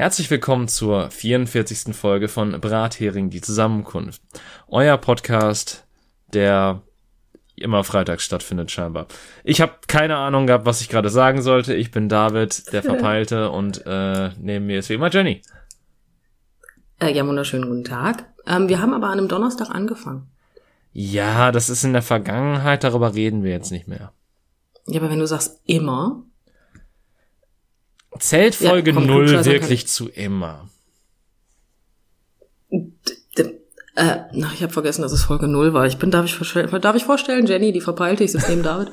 Herzlich willkommen zur 44. Folge von Brathering, die Zusammenkunft. Euer Podcast, der immer freitags stattfindet scheinbar. Ich habe keine Ahnung gehabt, was ich gerade sagen sollte. Ich bin David, der Verpeilte und äh, neben mir ist wie immer Jenny. Äh, ja, wunderschönen guten Tag. Ähm, wir haben aber an einem Donnerstag angefangen. Ja, das ist in der Vergangenheit, darüber reden wir jetzt nicht mehr. Ja, aber wenn du sagst immer, Zählt Folge Ja, komm, 0 Klugscheißer wirklich zu immer? äh, na, ich habe vergessen, dass es Folge 0 war. Ich bin, darf ich, vorstellen, darf ich vorstellen, Jenny, die verpeilte, ich sitze neben David.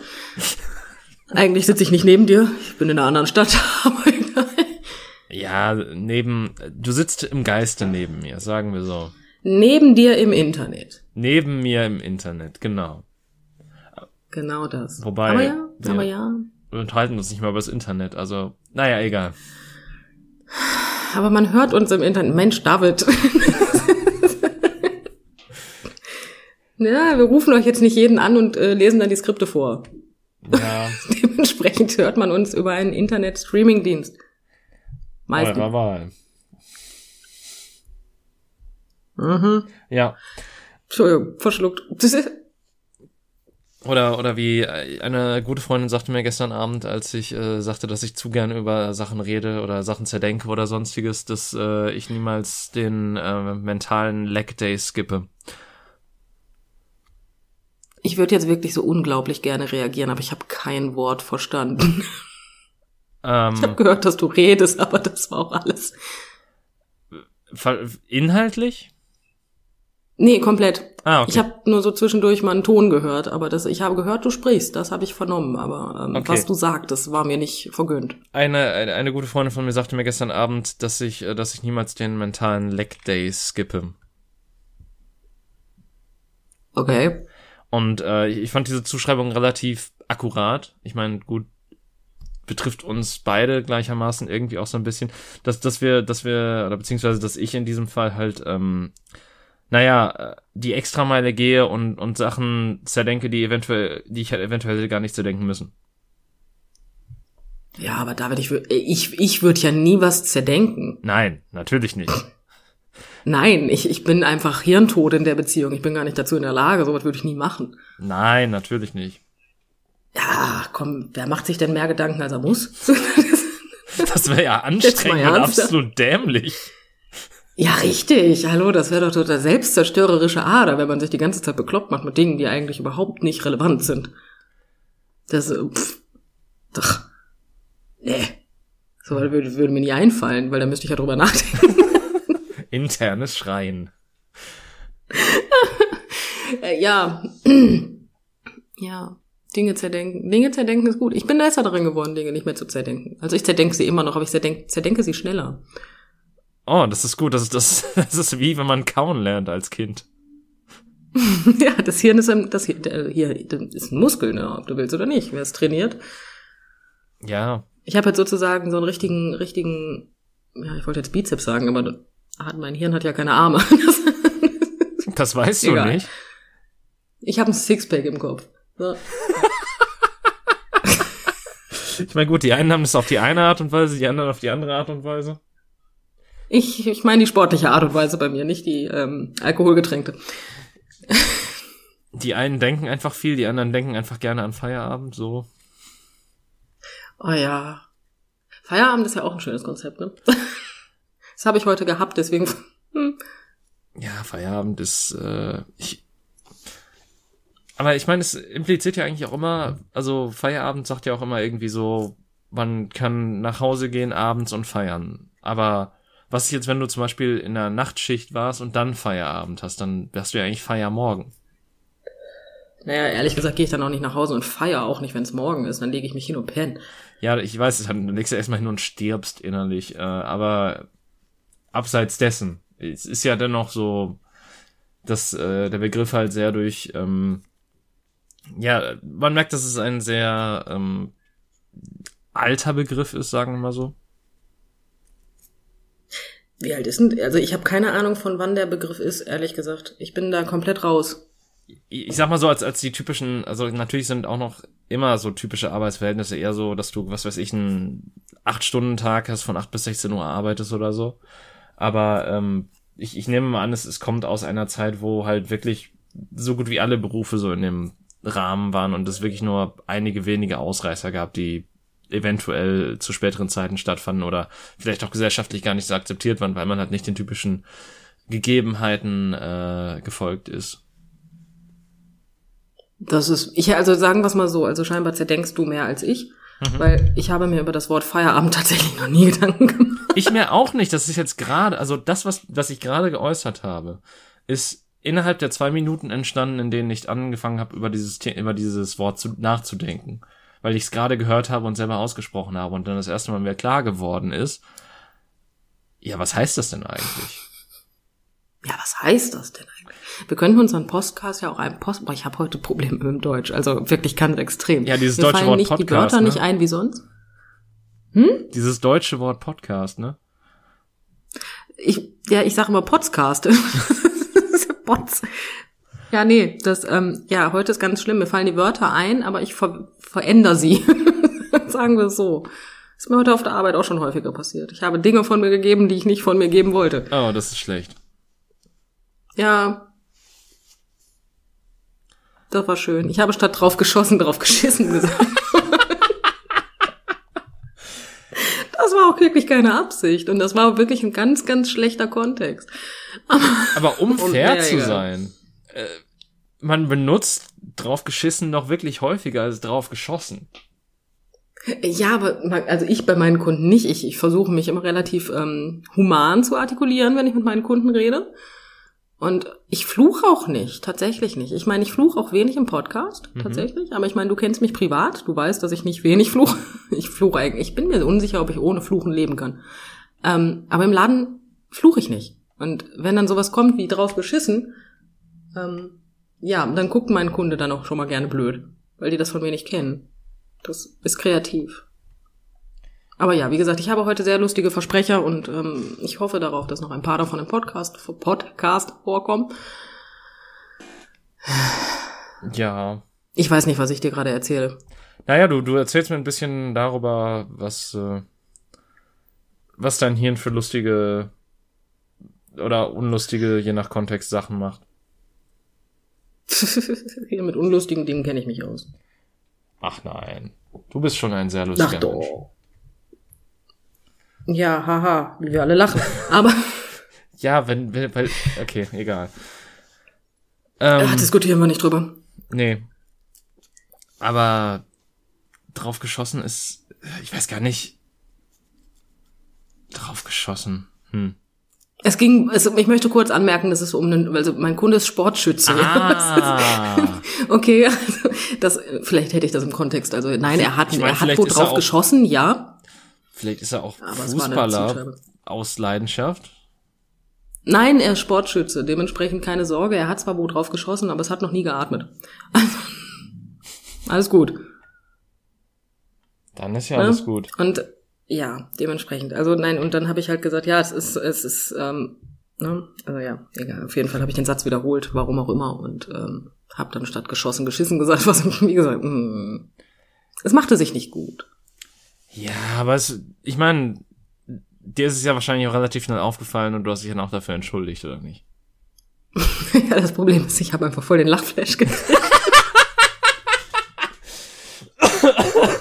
Eigentlich sitze ich nicht neben dir, ich bin in einer anderen Stadt, aber egal. Ja, neben, du sitzt im Geiste neben mir, sagen wir so. Neben dir im Internet. Neben mir im Internet, genau. Genau das. Wobei, aber ja. aber ja. Wir unterhalten uns nicht mal über das Internet, also, naja, egal. Aber man hört uns im Internet. Mensch, David. ja, wir rufen euch jetzt nicht jeden an und äh, lesen dann die Skripte vor. Ja, Dementsprechend hört man uns über einen Internet-Streaming-Dienst. Meistens. eurer Wahl. Mhm. Ja. Entschuldigung, verschluckt. Oder, oder wie eine gute Freundin sagte mir gestern Abend, als ich äh, sagte, dass ich zu gern über Sachen rede oder Sachen zerdenke oder sonstiges, dass äh, ich niemals den äh, mentalen Leg Day skippe. ich würde jetzt wirklich so unglaublich gerne reagieren, aber ich habe kein Wort verstanden. Ich habe Ähm, gehört, dass du redest, aber das war auch alles. inhaltlich? Nee, komplett. Ah, okay. Ich habe nur so zwischendurch mal einen Ton gehört, aber das, ich habe gehört, du sprichst, das habe ich vernommen, aber ähm, Okay. was du sagtest, war mir nicht vergönnt. Eine, eine, eine gute Freundin von mir sagte mir gestern Abend, dass ich, äh, dass ich niemals den mentalen Leg Day skippe. Okay. Und äh, ich fand diese Zuschreibung relativ akkurat. Ich meine, gut, betrifft uns beide gleichermaßen irgendwie auch so ein bisschen, dass, dass wir, dass wir, oder beziehungsweise, dass ich in diesem Fall halt, ähm, naja, äh, die Extrameile gehe und, und Sachen zerdenke, die eventuell, die ich halt eventuell gar nicht zerdenken müssen. Ja, aber David, ich würde ich, ich würd ja nie was zerdenken. Nein, natürlich nicht. Nein, ich, ich bin einfach hirntot in der Beziehung. Ich bin gar nicht dazu in der Lage, sowas würde ich nie machen. Nein, natürlich nicht. Ja, komm, wer macht sich denn mehr Gedanken, als er muss? Das wäre ja anstrengend und absolut dämlich. Ja, richtig. Hallo, das wäre doch total selbstzerstörerische Ader, wenn man sich die ganze Zeit bekloppt macht mit Dingen, die eigentlich überhaupt nicht relevant sind. Das, äh, pff, doch, nee. So würde, würde mir nie einfallen, weil da müsste ich ja drüber nachdenken. Internes Schreien. Äh, ja. ja. Dinge zerdenken. Dinge zerdenken ist gut. Ich bin besser darin geworden, Dinge nicht mehr zu zerdenken. Also ich zerdenke sie immer noch, aber ich zerdenke, zerdenke sie schneller. Oh, das ist gut. Das ist, das, das ist wie wenn man kauen lernt als Kind. ja, das Hirn ist ein, das hier, hier ist ein Muskel, ne, ob du willst oder nicht. Wer es trainiert. Ja, Ich habe jetzt sozusagen so einen richtigen, richtigen, ja, ich wollte jetzt Bizeps sagen, aber hat, mein Hirn hat ja keine Arme. das weißt du Egal. nicht. ich habe ein Sixpack im Kopf. So. Ich meine, gut, die einen haben das auf die eine Art und Weise, die anderen auf die andere Art und Weise. Ich, ich meine die sportliche Art und Weise bei mir, nicht die ähm, Alkoholgetränkte. Die einen denken einfach viel, die anderen denken einfach gerne an Feierabend, so. Oh ja. Feierabend ist ja auch ein schönes Konzept, ne? Das habe ich heute gehabt, deswegen. Hm. Ja, Feierabend ist, äh, ich, aber ich meine, es impliziert ja eigentlich auch immer, also Feierabend sagt ja auch immer irgendwie so, man kann nach Hause gehen abends und feiern. Aber was ist jetzt, wenn du zum Beispiel in der Nachtschicht warst und dann Feierabend hast, dann wärst du ja eigentlich Feiermorgen. Naja, ehrlich gesagt gehe ich dann auch nicht nach Hause und feier auch nicht, wenn es morgen ist. Dann lege ich mich hin und penne. Ja, ich weiß, dann legst du erstmal hin und stirbst innerlich, äh, aber abseits dessen, es ist ja dennoch so, dass äh, der Begriff halt sehr durch, ähm, ja, man merkt, dass es ein sehr ähm, alter Begriff ist, sagen wir mal so. Wie alt ist denn? Also ich habe keine Ahnung, von wann der Begriff ist, ehrlich gesagt. Ich bin da komplett raus. ich sag mal so, als, als die typischen, also natürlich sind auch noch immer so typische Arbeitsverhältnisse eher so, dass du, was weiß ich, einen acht stunden tag hast, von acht bis 16 Uhr arbeitest oder so. Aber ähm, ich, ich nehme mal an, es, es kommt aus einer Zeit, wo halt wirklich so gut wie alle Berufe so in dem Rahmen waren und es wirklich nur einige wenige Ausreißer gab, die eventuell zu späteren Zeiten stattfanden oder vielleicht auch gesellschaftlich gar nicht so akzeptiert waren, weil man halt nicht den typischen Gegebenheiten äh, gefolgt ist. Das ist, ich, also sagen wir es mal so, also scheinbar zerdenkst du mehr als ich, mhm. weil ich habe mir über das Wort Feierabend tatsächlich noch nie Gedanken gemacht. Ich mir auch nicht, das ist jetzt gerade, also das, was, was ich gerade geäußert habe, ist innerhalb der zwei Minuten entstanden, in denen ich angefangen habe, über dieses, über dieses Wort zu, nachzudenken. Weil ich es gerade gehört habe und selber ausgesprochen habe und dann das erste Mal mir klar geworden ist, ja, was heißt das denn eigentlich? Ja, was heißt das denn eigentlich? Wir könnten unseren Podcast ja auch einen Post, boah, ich habe heute Probleme mit dem Deutsch, also wirklich ganz extrem. Ja, dieses Mir deutsche fallen Wort nicht Podcast. die Wörter ne? nicht ein wie sonst. Hm? Dieses deutsche Wort Podcast, ne? Ich, ja, ich sage immer Podcast. Pots. Ja, nee, das, ähm, ja, heute ist ganz schlimm. Mir fallen die Wörter ein, aber ich ver verändere sie. Sagen wir es so. Ist mir heute auf der Arbeit auch schon häufiger passiert. Ich habe Dinge von mir gegeben, die ich nicht von mir geben wollte. Oh, das ist schlecht. Ja. Das war schön. Ich habe statt drauf geschossen, drauf geschissen gesagt. das war auch wirklich keine Absicht. Und das war wirklich ein ganz, ganz schlechter Kontext. Aber, Aber um fair zu sein, äh, man benutzt drauf geschissen noch wirklich häufiger als drauf geschossen. Ja, aber man- also ich bei meinen Kunden nicht. Ich, ich versuche mich immer relativ ähm, human zu artikulieren, wenn ich mit meinen Kunden rede. Und ich fluche auch nicht, tatsächlich nicht. Ich meine, ich fluche auch wenig im Podcast, Mhm. tatsächlich. Aber ich meine, du kennst mich privat. Du weißt, dass ich nicht wenig fluche. Ich fluche eigentlich. Ich bin mir unsicher, ob ich ohne Fluchen leben kann. Ähm, aber im Laden fluche ich nicht. Und wenn dann sowas kommt wie drauf geschissen, ähm, ja, dann guckt mein Kunde dann auch schon mal gerne blöd, weil die das von mir nicht kennen. Das ist kreativ. Aber ja, wie gesagt, ich habe heute sehr lustige Versprecher und ähm, ich hoffe darauf, dass noch ein paar davon im Podcast, Podcast vorkommen. Ja. Ich weiß nicht, was ich dir gerade erzähle. Naja, du, du erzählst mir ein bisschen darüber, was, äh, was dein Hirn für lustige oder unlustige, je nach Kontext, Sachen macht. Hier mit unlustigen Dingen kenne ich mich aus. Ach nein. Du bist schon ein sehr lustiger Ach Mensch. doch. Ja, haha, wie wir alle lachen. Aber Ja, wenn, wenn, weil, okay, egal. Ähm, äh, diskutieren wir nicht drüber. nee. Aber drauf geschossen ist, ich weiß gar nicht. Drauf geschossen. Hm. Es ging, es, ich möchte kurz anmerken, dass es um einen, also mein Kunde ist Sportschütze. Ah. Okay, also das, vielleicht hätte ich das im Kontext. Also nein, er hat, Ich meine, er hat wo drauf auch- geschossen, ja. Vielleicht ist er auch Aber Fußballer aus Leidenschaft. Nein, er ist Sportschütze. Dementsprechend keine Sorge. Er hat zwar wo drauf geschossen, aber es hat noch nie geatmet. Also, alles gut. Dann ist ja ne? alles gut. Und ja, dementsprechend. Also nein, und dann habe ich halt gesagt, ja, es ist, es ist, ähm, ne? also ja, egal. Auf jeden Fall habe ich den Satz wiederholt, warum auch immer, und ähm, habe dann statt geschossen geschissen gesagt, was wie gesagt, mm, es machte sich nicht gut. Ja, aber es, ich meine, dir ist es ja wahrscheinlich auch relativ schnell aufgefallen und du hast dich dann auch dafür entschuldigt, oder nicht? ja, das Problem ist, ich habe einfach voll den Lachflash gekriegt.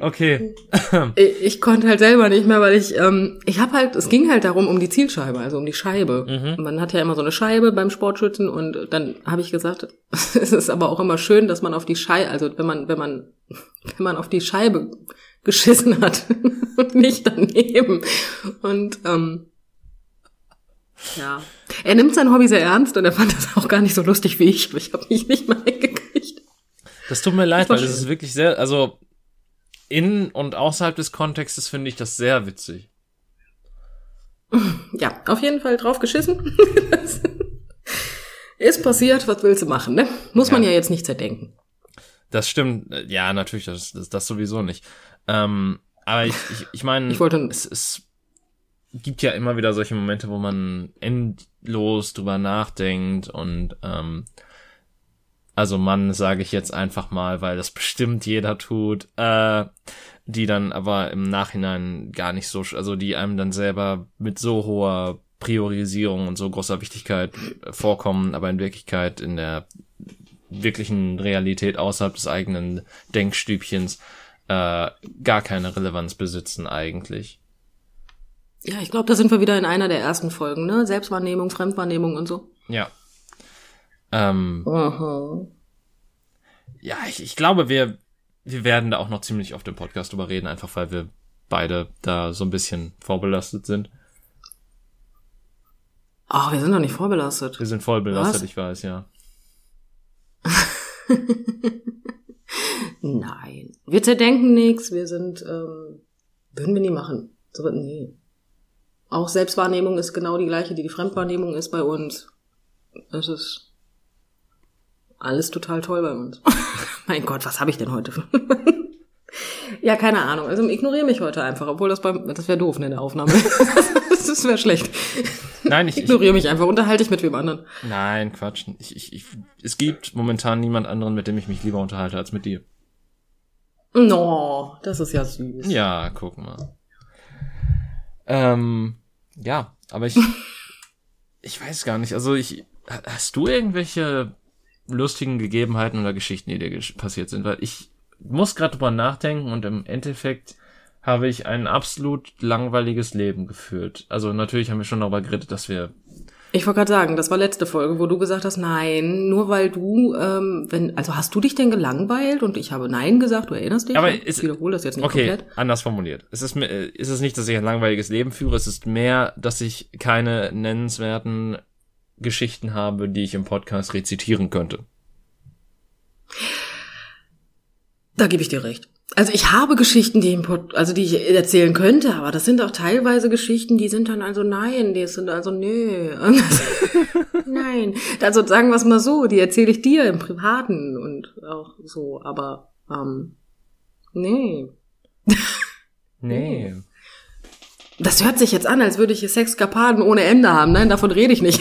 Okay. ich, ich konnte halt selber nicht mehr, weil ich, ähm, ich habe halt, es ging halt darum um die Zielscheibe, also um die Scheibe. Mhm. Man hat ja immer so eine Scheibe beim Sportschützen und dann habe ich gesagt, es ist aber auch immer schön, dass man auf die Scheibe, also wenn man, wenn man, wenn man auf die Scheibe geschissen hat und nicht daneben. Und ähm, ja, er nimmt sein Hobby sehr ernst und er fand das auch gar nicht so lustig wie ich, aber ich habe mich nicht mal eingekriegt. Das tut mir leid, weil das ist wirklich sehr, also in und außerhalb des Kontextes finde ich das sehr witzig. Ja, auf jeden Fall drauf geschissen. Ist passiert, was willst du machen, ne? Muss man Ja. ja jetzt nicht zerdenken. Das stimmt, ja, natürlich, das, das, das sowieso nicht. Ähm, aber ich, ich, ich meine, Ich wollte- es, es gibt ja immer wieder solche Momente, wo man endlos drüber nachdenkt und ähm, Also Mann, sage ich jetzt einfach mal, weil das bestimmt jeder tut, äh, die dann aber im Nachhinein gar nicht so, also die einem dann selber mit so hoher Priorisierung und so großer Wichtigkeit vorkommen, aber in Wirklichkeit in der wirklichen Realität außerhalb des eigenen Denkstübchens äh, gar keine Relevanz besitzen eigentlich. Ja, ich glaube, da sind wir wieder in einer der ersten Folgen, ne? Selbstwahrnehmung, Fremdwahrnehmung und so. Ja. Ähm, Aha. ja, ich, ich glaube, wir, wir werden da auch noch ziemlich oft im Podcast drüber reden, einfach weil wir beide da so ein bisschen vorbelastet sind. Ach, wir sind doch nicht vorbelastet. Wir sind voll belastet, Was? ich weiß, ja. Nein. Wir zerdenken nichts, wir sind, ähm, würden wir nie machen. So, nee. Auch Selbstwahrnehmung ist genau die gleiche, die die Fremdwahrnehmung ist bei uns. Es ist alles total toll bei uns. mein Gott, was habe ich denn heute? ja, keine Ahnung. Also ignoriere mich heute einfach, obwohl das beim, das wäre doof ne, in der Aufnahme. das wäre schlecht. Nein, ich, ich, Ignoriere mich einfach, unterhalte ich mit wem anderen. nein, Quatsch. Ich, ich, ich, es gibt momentan niemand anderen, mit dem ich mich lieber unterhalte als mit dir. No, das ist ja süß. Ja, guck mal. Ähm, ja, aber ich, ich weiß gar nicht. Also ich, hast du irgendwelche lustigen Gegebenheiten oder Geschichten, die dir passiert sind? Weil ich muss gerade drüber nachdenken und im Endeffekt habe ich ein absolut langweiliges Leben geführt. Also natürlich haben wir schon darüber geredet, dass wir Ich wollte gerade sagen, das war letzte Folge, wo du gesagt hast, nein, nur weil du, ähm, wenn, also hast du dich denn gelangweilt und ich habe nein gesagt, du erinnerst dich? Aber ich ist- wiederhole das jetzt nicht Okay, komplett. anders formuliert. Es ist, äh, ist es nicht, dass ich ein langweiliges Leben führe, es ist mehr, dass ich keine nennenswerten Geschichten habe, die ich im Podcast rezitieren könnte. Da gebe ich dir recht. Also ich habe Geschichten, die im Pod, also die ich erzählen könnte, aber das sind auch teilweise Geschichten, die sind dann also nein, die sind also nö. nein. Also sagen wir es mal so, die erzähle ich dir im Privaten und auch so, aber ähm, nee. Nee. Das hört sich jetzt an, als würde ich Sexkapaden ohne Ende haben. Nein, davon rede ich nicht.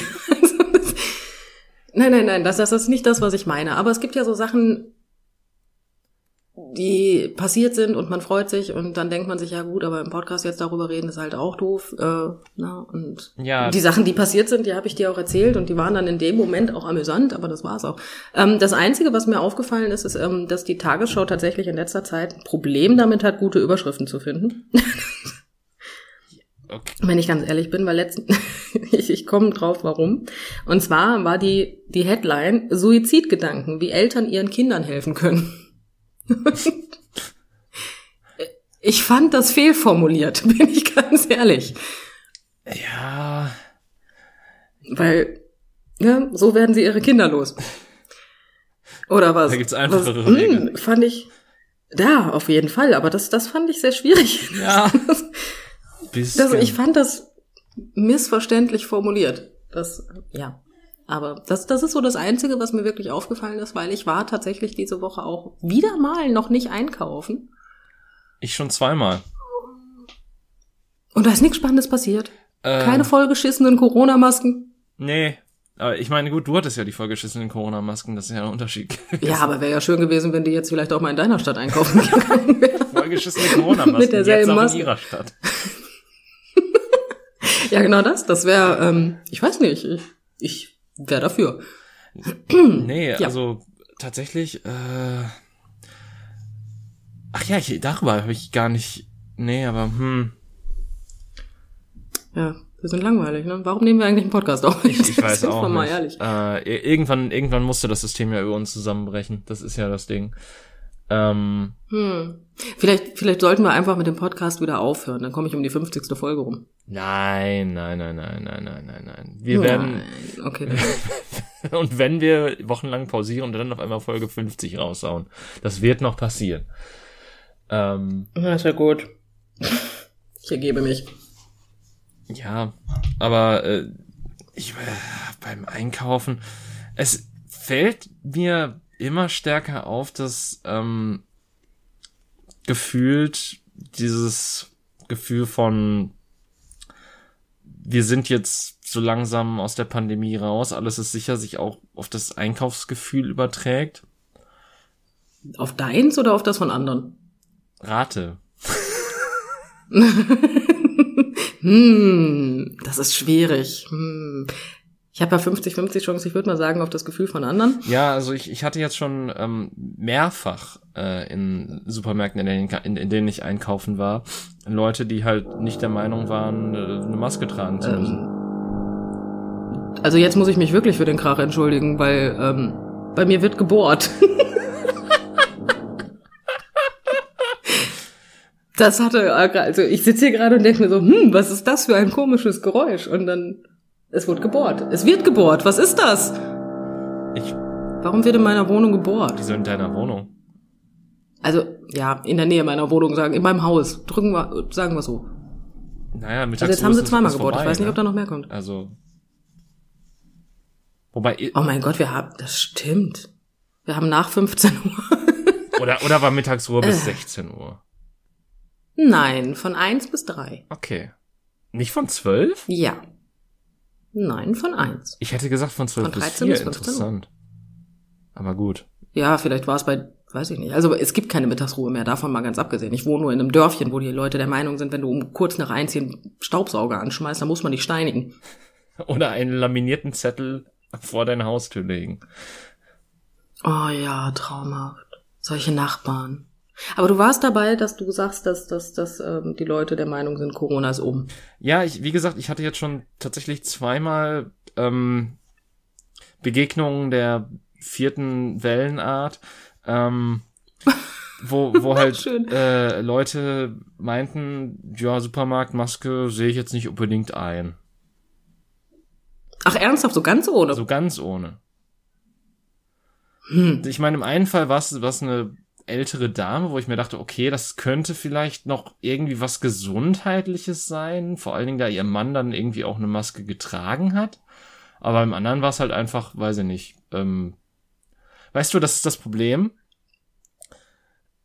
Nein, nein, nein, das, das ist nicht das, was ich meine. Aber es gibt ja so Sachen, die passiert sind und man freut sich und dann denkt man sich, ja gut, aber im Podcast jetzt darüber reden ist halt auch doof. Äh, na, und Ja. die Sachen, die passiert sind, die habe ich dir auch erzählt und die waren dann in dem Moment auch amüsant, aber das war's auch. Ähm, das Einzige, was mir aufgefallen ist, ist, ähm, dass die Tagesschau tatsächlich in letzter Zeit ein Problem damit hat, gute Überschriften zu finden. Okay. wenn ich ganz ehrlich bin, weil letzten ich, ich komme drauf, warum. Und zwar war die die Headline Suizidgedanken, wie Eltern ihren Kindern helfen können. ich fand das fehlformuliert, bin ich ganz ehrlich, Ja. weil ja, so werden sie ihre Kinder los. Oder was? Da gibt's einfachere was. Hm, fand ich ja, auf jeden Fall, aber das das fand ich sehr schwierig. Ja. Bisschen. Das, ich fand das missverständlich formuliert. Das, ja. Aber das, das ist so das Einzige, was mir wirklich aufgefallen ist, weil ich war tatsächlich diese Woche auch wieder mal noch nicht einkaufen. ich schon zweimal. Und da ist nichts Spannendes passiert. Ähm, Keine vollgeschissenen Corona-Masken. Nee. Aber ich meine, gut, du hattest ja die vollgeschissenen Corona-Masken, das ist ja ein Unterschied. Ja, aber wäre ja schön gewesen, wenn die jetzt vielleicht auch mal in deiner Stadt einkaufen gegangen wäre. Vollgeschissene Corona-Masken, Mit derselben jetzt auch Maske. in ihrer Stadt. Ja, genau das. Das wäre, ähm, ich weiß nicht, ich, ich wäre dafür. Nee, Ja. also tatsächlich, äh, ach ja, ich, darüber habe ich gar nicht, nee, aber hm, Ja, wir sind langweilig, ne? Warum nehmen wir eigentlich einen Podcast auf? ich, ich weiß auch nicht. ehrlich. Äh, irgendwann, irgendwann musste das System ja über uns zusammenbrechen. Das ist ja das Ding. Ähm, Hm. Vielleicht, vielleicht sollten wir einfach mit dem Podcast wieder aufhören. Dann komme ich um die 50. Folge rum. nein, nein, nein, nein, nein, nein, nein, nein. Wir werden, Nein. Okay. und wenn wir wochenlang pausieren und dann auf einmal Folge 50 raushauen, das wird noch passieren. Ähm, Ja, ist ja gut. Ich ergebe mich. Ja, aber äh, ich äh, beim Einkaufen, es fällt mir immer stärker auf, dass ähm, gefühlt dieses Gefühl von wir sind jetzt so langsam aus der Pandemie raus. Alles ist sicher, sich auch auf das Einkaufsgefühl überträgt. Auf deins oder auf das von anderen? Rate. hm, das ist schwierig. Hm. Ich habe ja 50-50 Chance, ich würde mal sagen, auf das Gefühl von anderen. Ja, also ich, ich hatte jetzt schon ähm, mehrfach äh, in Supermärkten, in denen, in, in denen ich einkaufen war, Leute, die halt nicht der Meinung waren, äh, eine Maske tragen zu müssen. Ähm, also jetzt muss ich mich wirklich für den Krach entschuldigen, weil ähm, bei mir wird gebohrt. das hatte, also ich sitze hier gerade und denke mir so, hm, was ist das für ein komisches Geräusch? Und dann es wurde gebohrt. Es wird gebohrt. Was ist das? Ich. Warum wird in meiner Wohnung gebohrt? Wieso in deiner Wohnung? Also, ja, in der Nähe meiner Wohnung sagen, in meinem Haus. Drücken wir, sagen wir so. Naja, mittags Also jetzt haben sie zweimal gebohrt. vorbei, ich weiß nicht, ne? ob da noch mehr kommt. Also. Wobei, Oh mein Gott, wir haben, das stimmt. Wir haben nach 15 Uhr. oder, oder war Mittagsruhe bis Äh. 16 Uhr? Nein, von eins bis drei. Okay. Nicht von 12? Ja. Nein, von eins. Ich hätte gesagt von 12 Von bis 13 4. bis 15 Uhr. Interessant. Aber gut. Ja, vielleicht war es bei, weiß ich nicht. Also es gibt keine Mittagsruhe mehr, davon mal ganz abgesehen. Ich wohne nur in einem Dörfchen, wo die Leute der Meinung sind, wenn du um kurz nach eins hier einen Staubsauger anschmeißt, dann muss man dich steinigen. Oder einen laminierten Zettel vor deine Haustür legen. Oh ja, traumhaft. Solche Nachbarn. Aber du warst dabei, dass du sagst, dass, dass, dass ähm, die Leute der Meinung sind, Corona ist um. Ja, ich, wie gesagt, ich hatte jetzt schon tatsächlich zweimal ähm, Begegnungen der vierten Wellenart, ähm, wo, wo halt äh, Leute meinten, ja, Supermarktmaske sehe ich jetzt nicht unbedingt ein. Ach, ernsthaft, so ganz ohne? So ganz ohne. Hm. Ich meine, im einen Fall war es was eine ältere Dame, wo ich mir dachte, okay, das könnte vielleicht noch irgendwie was Gesundheitliches sein, vor allen Dingen, da ihr Mann dann irgendwie auch eine Maske getragen hat. Aber im anderen war es halt einfach, weiß ich nicht. Ähm, weißt du, das ist das Problem.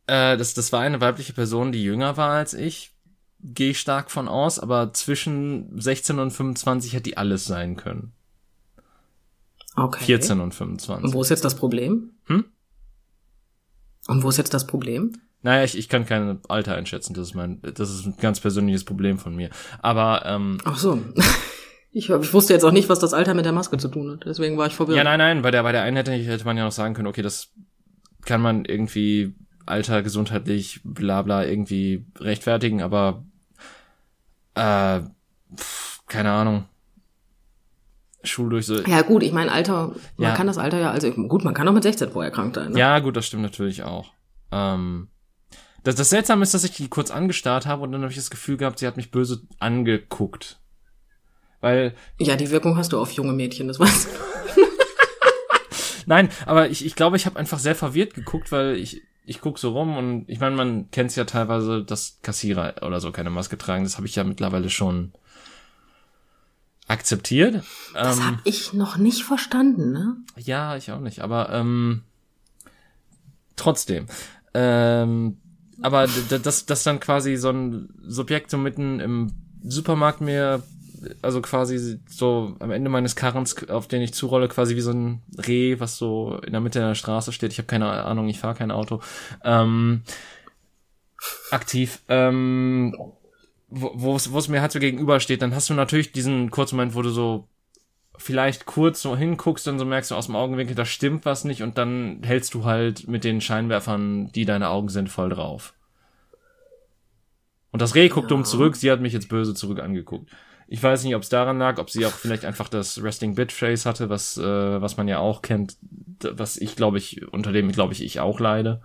Äh, das, das war eine weibliche Person, die jünger war als ich. Gehe ich stark von aus, aber zwischen 16 und 25 hätte die alles sein können. Okay. 14 und Und 25. wo ist jetzt das Problem? Hm? Und wo ist jetzt das Problem? Naja, ich, ich kann kein Alter einschätzen. Das ist mein, das ist ein ganz persönliches Problem von mir. Aber ähm, Ach so. Ich, ich wusste jetzt auch nicht, was das Alter mit der Maske zu tun hat. Deswegen war ich verwirrt. ja, nein, nein, bei der bei der einen hätte, hätte man ja noch sagen können, okay, das kann man irgendwie Alter, gesundheitlich, bla bla irgendwie rechtfertigen, aber äh, pf, keine Ahnung. Schuldurch so. Ja gut, ich meine Alter, man Ja. kann das Alter ja, also gut, man kann auch mit 16 vorher krank sein. Ne? Ja, gut, das stimmt natürlich auch. Ähm, das, das Seltsame ist, dass ich die kurz angestarrt habe und dann habe ich das Gefühl gehabt, sie hat mich böse angeguckt. Weil ja, die Wirkung hast du auf junge Mädchen, das weißt du. Nein, aber ich, ich glaube, ich habe einfach sehr verwirrt geguckt, weil ich ich guck so rum und ich meine, man kennt's ja teilweise, dass Kassierer oder so keine Maske tragen. Das habe ich ja mittlerweile schon akzeptiert. Das ähm, hab ich noch nicht verstanden, ne? ja, ich auch nicht, aber ähm, trotzdem. Ähm, aber dass dass dann quasi so ein Subjekt so mitten im Supermarkt mir also quasi so am Ende meines Karrens, auf den ich zurolle, quasi wie so ein Reh, was so in der Mitte der Straße steht. Ich habe keine Ahnung, ich fahre kein Auto. Ähm, aktiv. Ähm, wo es mir halt so gegenübersteht, dann hast du natürlich diesen kurzen Moment, wo du so vielleicht kurz so hinguckst und so merkst du aus dem Augenwinkel, da stimmt was nicht und dann hältst du halt mit den Scheinwerfern, die deine Augen sind, voll drauf. Und das Reh guckt dumm zurück, sie hat mich jetzt böse zurück angeguckt. Ich weiß nicht, ob es daran lag, ob sie auch vielleicht einfach das Resting Bitch Face hatte, was äh, was man ja auch kennt, was ich glaube ich unter dem glaube ich ich auch leide.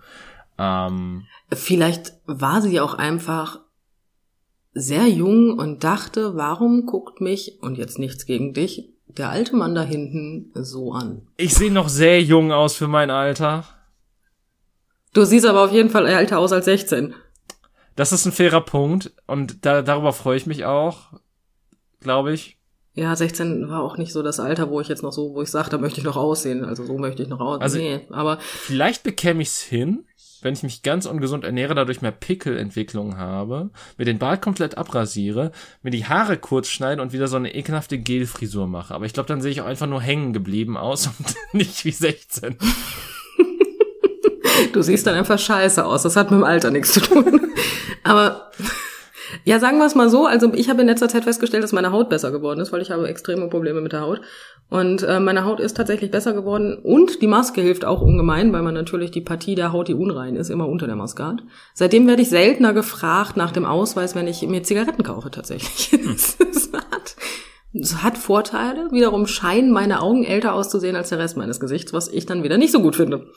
Ähm, Vielleicht war sie auch einfach sehr jung und dachte, warum guckt mich, und jetzt nichts gegen dich, der alte Mann da hinten so an? ich sehe noch sehr jung aus für mein Alter. Du siehst aber auf jeden Fall älter aus als 16. Das ist ein fairer Punkt und da, darüber freue ich mich auch, glaube ich. Ja, 16 war auch nicht so das Alter, wo ich jetzt noch so, wo ich sage, da möchte ich noch aussehen. Also so möchte ich noch aussehen. Also- nee, aber Vielleicht bekäme ich's hin, wenn ich mich ganz ungesund ernähre, dadurch mehr Pickelentwicklung habe, mir den Bart komplett abrasiere, mir die Haare kurz schneide und wieder so eine ekelhafte Gelfrisur mache. Aber ich glaube, dann sehe ich auch einfach nur hängen geblieben aus und nicht wie 16. du siehst dann einfach scheiße aus. Das hat mit dem Alter nichts zu tun. aber ja, sagen wir es mal so. Also ich habe in letzter Zeit festgestellt, dass meine Haut besser geworden ist, weil ich habe extreme Probleme mit der Haut. Und äh, meine Haut ist tatsächlich besser geworden. Und die Maske hilft auch ungemein, weil man natürlich die Partie der Haut, die unrein ist, immer unter der Maske hat. Seitdem werde ich seltener gefragt nach dem Ausweis, wenn ich mir Zigaretten kaufe tatsächlich. Es hat, es hat Vorteile. Wiederum scheinen meine Augen älter auszusehen als der Rest meines Gesichts, was ich dann wieder nicht so gut finde.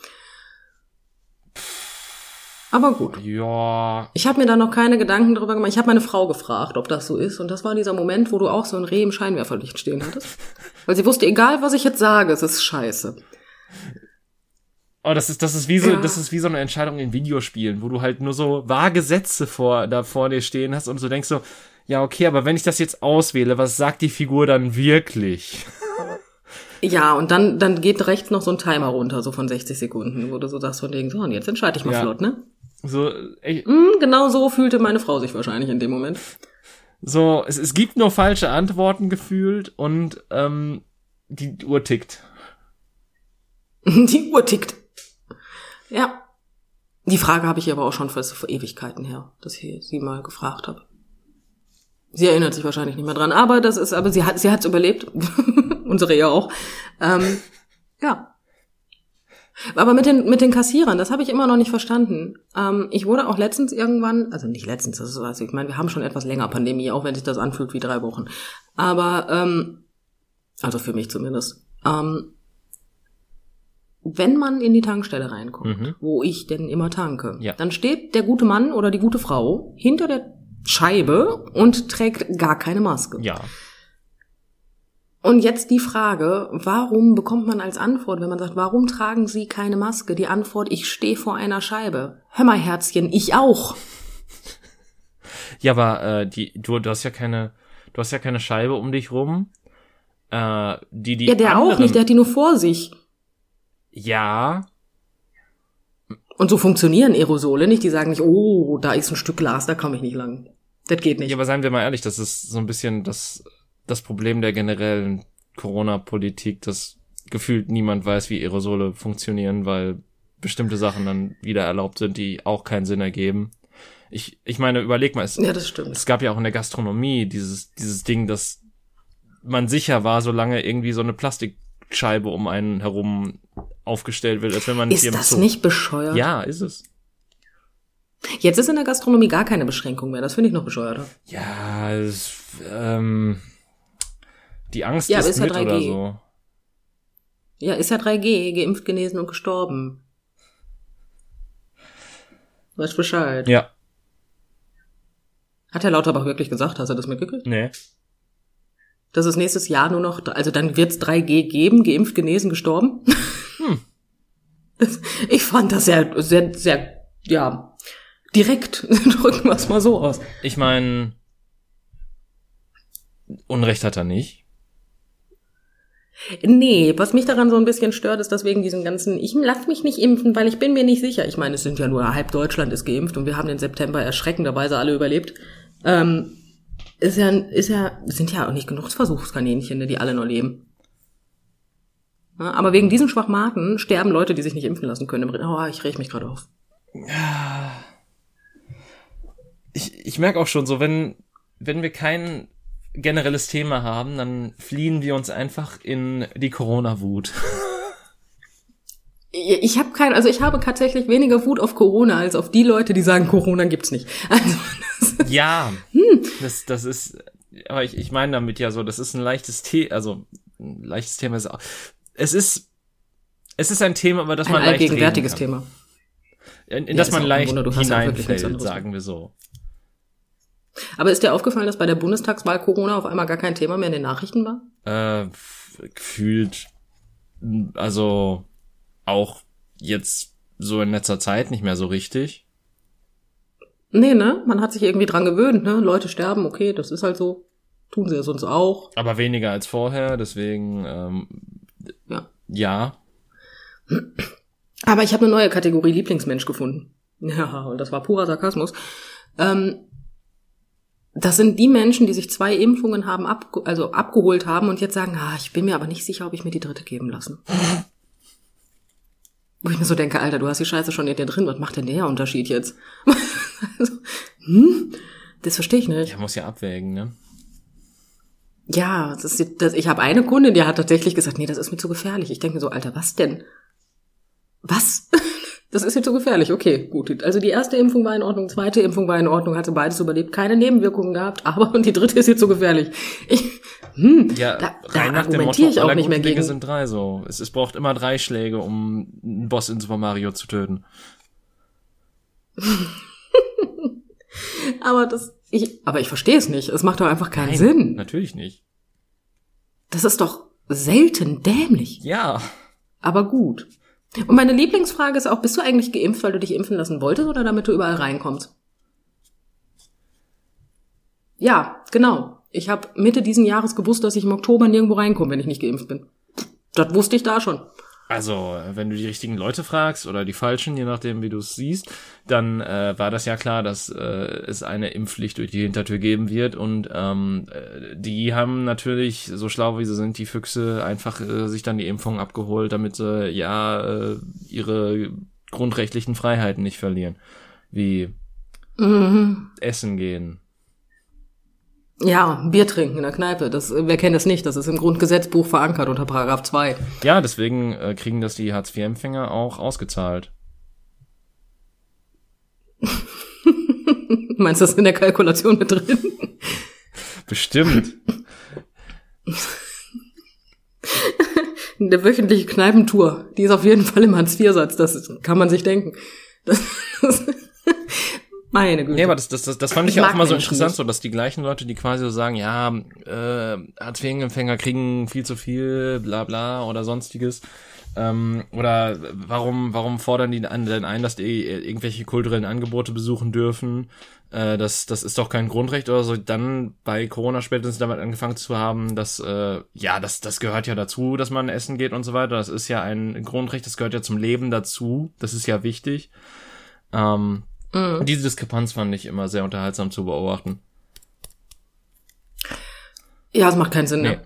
Aber gut. Ja, Ich habe mir da noch keine Gedanken drüber gemacht. Ich habe meine Frau gefragt, ob das so ist. Und das war dieser Moment, wo du auch so ein Reh im Scheinwerferlicht stehen hattest. Weil sie wusste, egal was ich jetzt sage, es ist scheiße. Oh, das ist, das ist wie so, Ja. das ist wie so eine Entscheidung in Videospielen, wo du halt nur so vage Sätze vor, da vor dir stehen hast und so denkst so, ja, okay, aber wenn ich das jetzt auswähle, was sagt die Figur dann wirklich? Ja, und dann, dann geht rechts noch so ein Timer runter, so von 60 Sekunden, wo du so sagst von denen, so, und jetzt entscheide ich mal Ja. flott, ne? So, ey, Hm, genau so fühlte meine Frau sich wahrscheinlich in dem Moment. so, es, es gibt nur falsche Antworten gefühlt und ähm, die Uhr tickt. Die Uhr tickt. Ja. Die Frage habe ich aber auch schon vor, vor Ewigkeiten her, dass ich sie mal gefragt habe. Sie erinnert sich wahrscheinlich nicht mehr dran, aber das ist, aber sie hat, sie hat's überlebt. Unsere ja auch. Ähm, ja. Aber mit den, mit den Kassierern, das habe ich immer noch nicht verstanden. Ähm, ich wurde auch letztens irgendwann, also nicht letztens, das ist, also ich meine, wir haben schon etwas länger Pandemie, auch wenn sich das anfühlt wie drei Wochen. Aber, ähm, also für mich zumindest. Ähm, wenn man in die Tankstelle reinkommt, Mhm. wo ich denn immer tanke, Ja. dann steht der gute Mann oder die gute Frau hinter der Scheibe und trägt gar keine Maske. Ja. Und jetzt die Frage, warum bekommt man als Antwort, wenn man sagt, warum tragen Sie keine Maske? Die Antwort, ich stehe vor einer Scheibe. Hör mal, Herzchen, ich auch. Ja, aber äh, die, du, du hast ja keine, du hast ja keine Scheibe um dich rum. Äh, die, die ja, der anderen, auch nicht, der hat die nur vor sich. Ja, Und so funktionieren Aerosole nicht. Die sagen nicht, oh, da ist ein Stück Glas, da komme ich nicht lang. Das geht nicht. Ja, aber seien wir mal ehrlich, das ist so ein bisschen das, das Problem der generellen Corona-Politik, dass gefühlt niemand weiß, wie Aerosole funktionieren, weil bestimmte Sachen dann wieder erlaubt sind, die auch keinen Sinn ergeben. Ich, ich meine, überleg mal, es, ja, das stimmt. es gab ja auch in der Gastronomie dieses, dieses Ding, dass man sicher war, solange irgendwie so eine Plastikscheibe um einen herum aufgestellt wird, als wenn man Ist das Zoo- nicht bescheuert? Ja, ist es. Jetzt ist in der Gastronomie gar keine Beschränkung mehr. Das finde ich noch bescheuerter. Ja, es, ähm, die Angst Ja, ist, ist ja mit 3G. oder so. Ja, ist ja 3G, geimpft, genesen und gestorben. Weißt Bescheid. Ja. Hat Herr Lauterbach wirklich gesagt, hast du das mitgekriegt? Nee. Dass es nächstes Jahr nur noch, also dann wird's 3G geben, geimpft, genesen, gestorben. Hm. Das, ich fand das sehr, sehr, sehr, ja, direkt. Drücken wir es mal so aus. Ich meine, Unrecht hat er nicht. Nee, was mich daran so ein bisschen stört, ist, dass wegen diesem ganzen, ich lass mich nicht impfen, weil ich bin mir nicht sicher. Ich meine, es sind ja nur halb Deutschland ist geimpft und wir haben den September erschreckenderweise alle überlebt. Ähm, ist ja, ist ja, sind ja auch nicht genug Versuchskaninchen, die alle noch leben. Ja, aber wegen diesen Schwachmaten sterben Leute, die sich nicht impfen lassen können. Oh, ich reg mich gerade auf. Ich, ich merke auch schon so, wenn, wenn wir kein generelles Thema haben, dann fliehen wir uns einfach in die Corona-Wut. Ich habe kein, also ich habe tatsächlich weniger Wut auf Corona als auf die Leute, die sagen, Corona gibt's nicht. Also, das, Ja, das, das ist, aber ich, ich meine damit ja so, das ist ein leichtes Thema, also ein leichtes Thema ist auch, es ist, es ist ein Thema, über das ein man leicht reden kann. Thema. In, in Ja, das man leicht Wunder, du hast ja wirklich nichts hineinfällt, sagen wir so. Aber ist dir aufgefallen, dass bei der Bundestagswahl Corona auf einmal gar kein Thema mehr in den Nachrichten war? Äh, gefühlt, also auch jetzt so in letzter Zeit nicht mehr so richtig. Nee, ne? Man hat sich irgendwie dran gewöhnt, ne? Leute sterben, okay, das ist halt so. Tun sie ja sonst auch. Aber weniger als vorher, deswegen ähm, Ja. ja. Aber ich habe eine neue Kategorie Lieblingsmensch gefunden. Ja, und das war purer Sarkasmus. Ähm, das sind die Menschen, die sich zwei Impfungen haben, abge also abgeholt haben und jetzt sagen, ah, ich bin mir aber nicht sicher, ob ich mir die dritte geben lassen. Wo ich mir so denke, Alter, du hast die Scheiße schon in dir drin, was macht denn der Unterschied jetzt? also, hm? Das verstehe ich nicht. Ja, muss ja abwägen, ne? Ja, das ist, das, ich habe eine Kundin, die hat tatsächlich gesagt, nee, das ist mir zu gefährlich. Ich denke mir so, Alter, was denn? Was? Das ist mir zu gefährlich. Okay, gut. Also die erste Impfung war in Ordnung, zweite Impfung war in Ordnung, hatte beides überlebt, keine Nebenwirkungen gehabt, aber und die dritte ist jetzt zu gefährlich. Ich, hm, Ja, da, da rein nach dem Motto, ich auch nicht mehr Dinge gegen. sind drei so. Es, es braucht immer drei Schläge, um einen Boss in Super Mario zu töten. Aber das, ich, aber ich verstehe es nicht. Es macht doch einfach keinen Nein, Sinn. Natürlich nicht. Das ist doch selten dämlich. Ja. Aber gut. Und meine Lieblingsfrage ist auch, bist du eigentlich geimpft, weil du dich impfen lassen wolltest oder damit du überall reinkommst? Ja, genau. Ich habe Mitte diesen Jahres gewusst, dass ich im Oktober nirgendwo reinkomme, wenn ich nicht geimpft bin. Das wusste ich da schon. Also, wenn du die richtigen Leute fragst oder die falschen, je nachdem, wie du es siehst, dann äh, war das ja klar, dass äh, es eine Impfpflicht durch die Hintertür geben wird. Und ähm, äh, die haben natürlich, so schlau wie sie sind, die Füchse, einfach äh, sich dann die Impfung abgeholt, damit sie ja äh, ihre grundrechtlichen Freiheiten nicht verlieren. Wie Mhm. essen gehen. Ja, Bier trinken in der Kneipe. Das, wer kennt das nicht? Das ist im Grundgesetzbuch verankert unter Paragraph 2. Ja, deswegen äh, kriegen das die Hartz-IV-Empfänger auch ausgezahlt. Meinst du das in der Kalkulation mit drin? Bestimmt. Eine wöchentliche Kneipentour. Die ist auf jeden Fall im Hartz-IV-Satz. Das kann man sich denken. Das, das, meine Güte. Nee, aber das, das, das, das fand ich, Ich auch immer so interessant, nicht. so dass die gleichen Leute, die quasi so sagen, ja, äh, Hartz-IV-Empfänger kriegen viel zu viel, bla bla oder sonstiges. Ähm, oder warum, warum fordern die denn ein, dass die irgendwelche kulturellen Angebote besuchen dürfen? Äh, das, das ist doch kein Grundrecht oder so. Dann bei Corona spätestens damit angefangen zu haben, dass, äh, ja, das, das gehört ja dazu, dass man essen geht und so weiter. Das ist ja ein Grundrecht, das gehört ja zum Leben dazu. Das ist ja wichtig. Ähm, Mhm. diese Diskrepanz fand ich immer sehr unterhaltsam zu beobachten. Ja, es macht keinen Sinn, Nee. ne?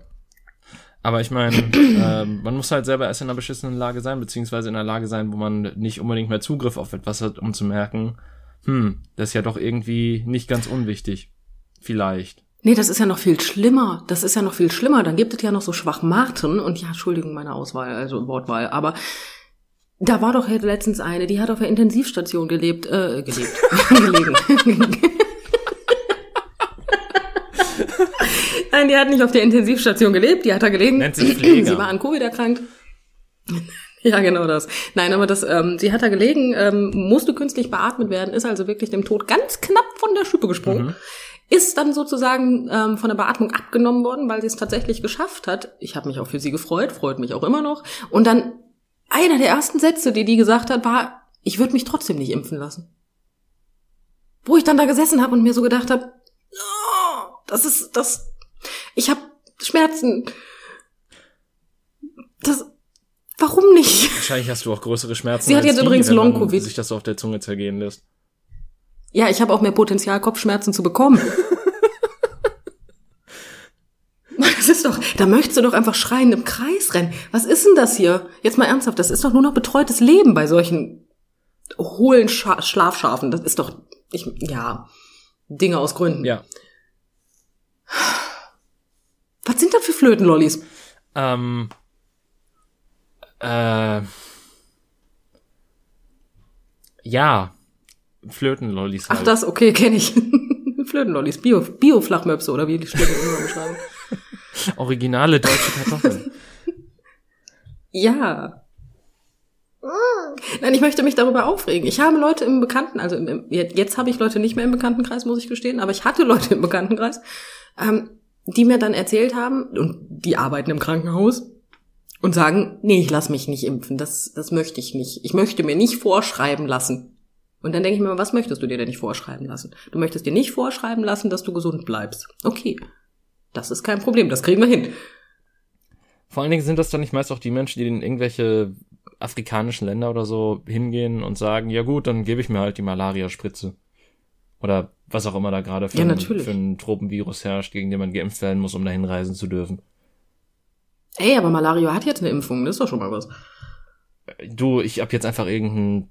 Aber ich meine, ähm, man muss halt selber erst in einer beschissenen Lage sein, beziehungsweise in einer Lage sein, wo man nicht unbedingt mehr Zugriff auf etwas hat, um zu merken, hm, das ist ja doch irgendwie nicht ganz unwichtig. Vielleicht. Nee, das ist ja noch viel schlimmer. Das ist ja noch viel schlimmer. Dann gibt es ja noch so Schwachmaten und ja, Entschuldigung, meine Auswahl, also Wortwahl, aber da war doch letztens eine, die hat auf der Intensivstation gelebt, äh, gelebt, gelegen. Nein, die hat nicht auf der Intensivstation gelebt, die hat da gelegen. Nennt sich Pfleger. Sie war an Covid erkrankt. Ja, genau das. Nein, aber das, ähm, sie hat da gelegen, ähm, musste künstlich beatmet werden, ist also wirklich dem Tod ganz knapp von der Schippe gesprungen. Mhm. Ist dann sozusagen ähm, von der Beatmung abgenommen worden, weil sie es tatsächlich geschafft hat. Ich habe mich auch für sie gefreut, freut mich auch immer noch. Und dann einer der ersten Sätze, die die gesagt hat, war, ich würde mich trotzdem nicht impfen lassen. Wo ich dann da gesessen habe und mir so gedacht habe, oh, das ist das, ich habe Schmerzen. Das, warum nicht? Wahrscheinlich hast du auch größere Schmerzen. Sie hat jetzt die, übrigens wenn man Long-Covid. sich das so auf der Zunge zergehen lässt. Ja, ich habe auch mehr Potenzial, Kopfschmerzen zu bekommen. Das ist doch, da möchtest du doch einfach schreiend im Kreis rennen. Was ist denn das hier? Jetzt mal ernsthaft, das ist doch nur noch betreutes Leben bei solchen hohlen Scha Schlafschafen. Das ist doch, ich, ja, Dinge aus Gründen. Ja. Was sind das für Flötenlollis? Ähm, äh, ja, Flötenlollis Ach, halt. das, okay, kenne ich. Flötenlollis, Bio, Bio-Flachmöpse oder wie die Stücke immer beschreiben. Originale deutsche Kartoffeln. Ja. Nein, ich möchte mich darüber aufregen. Ich habe Leute im Bekannten, also im, jetzt habe ich Leute nicht mehr im Bekanntenkreis, muss ich gestehen, aber ich hatte Leute im Bekanntenkreis, ähm, die mir dann erzählt haben, und die arbeiten im Krankenhaus und sagen, nee, ich lass mich nicht impfen, das, das möchte ich nicht. Ich möchte mir nicht vorschreiben lassen. Und dann denke ich mir, was möchtest du dir denn nicht vorschreiben lassen? Du möchtest dir nicht vorschreiben lassen, dass du gesund bleibst. Okay. Das ist kein Problem, das kriegen wir hin. Vor allen Dingen sind das dann nicht meist auch die Menschen, die in irgendwelche afrikanischen Länder oder so hingehen und sagen, ja gut, dann gebe ich mir halt die Malaria-Spritze. Oder was auch immer da gerade für, Ja, ein, für ein Tropenvirus herrscht, gegen den man geimpft werden muss, um dahin reisen zu dürfen. Ey, aber Malaria hat jetzt eine Impfung, das ist doch schon mal was. Du, ich hab jetzt einfach irgendein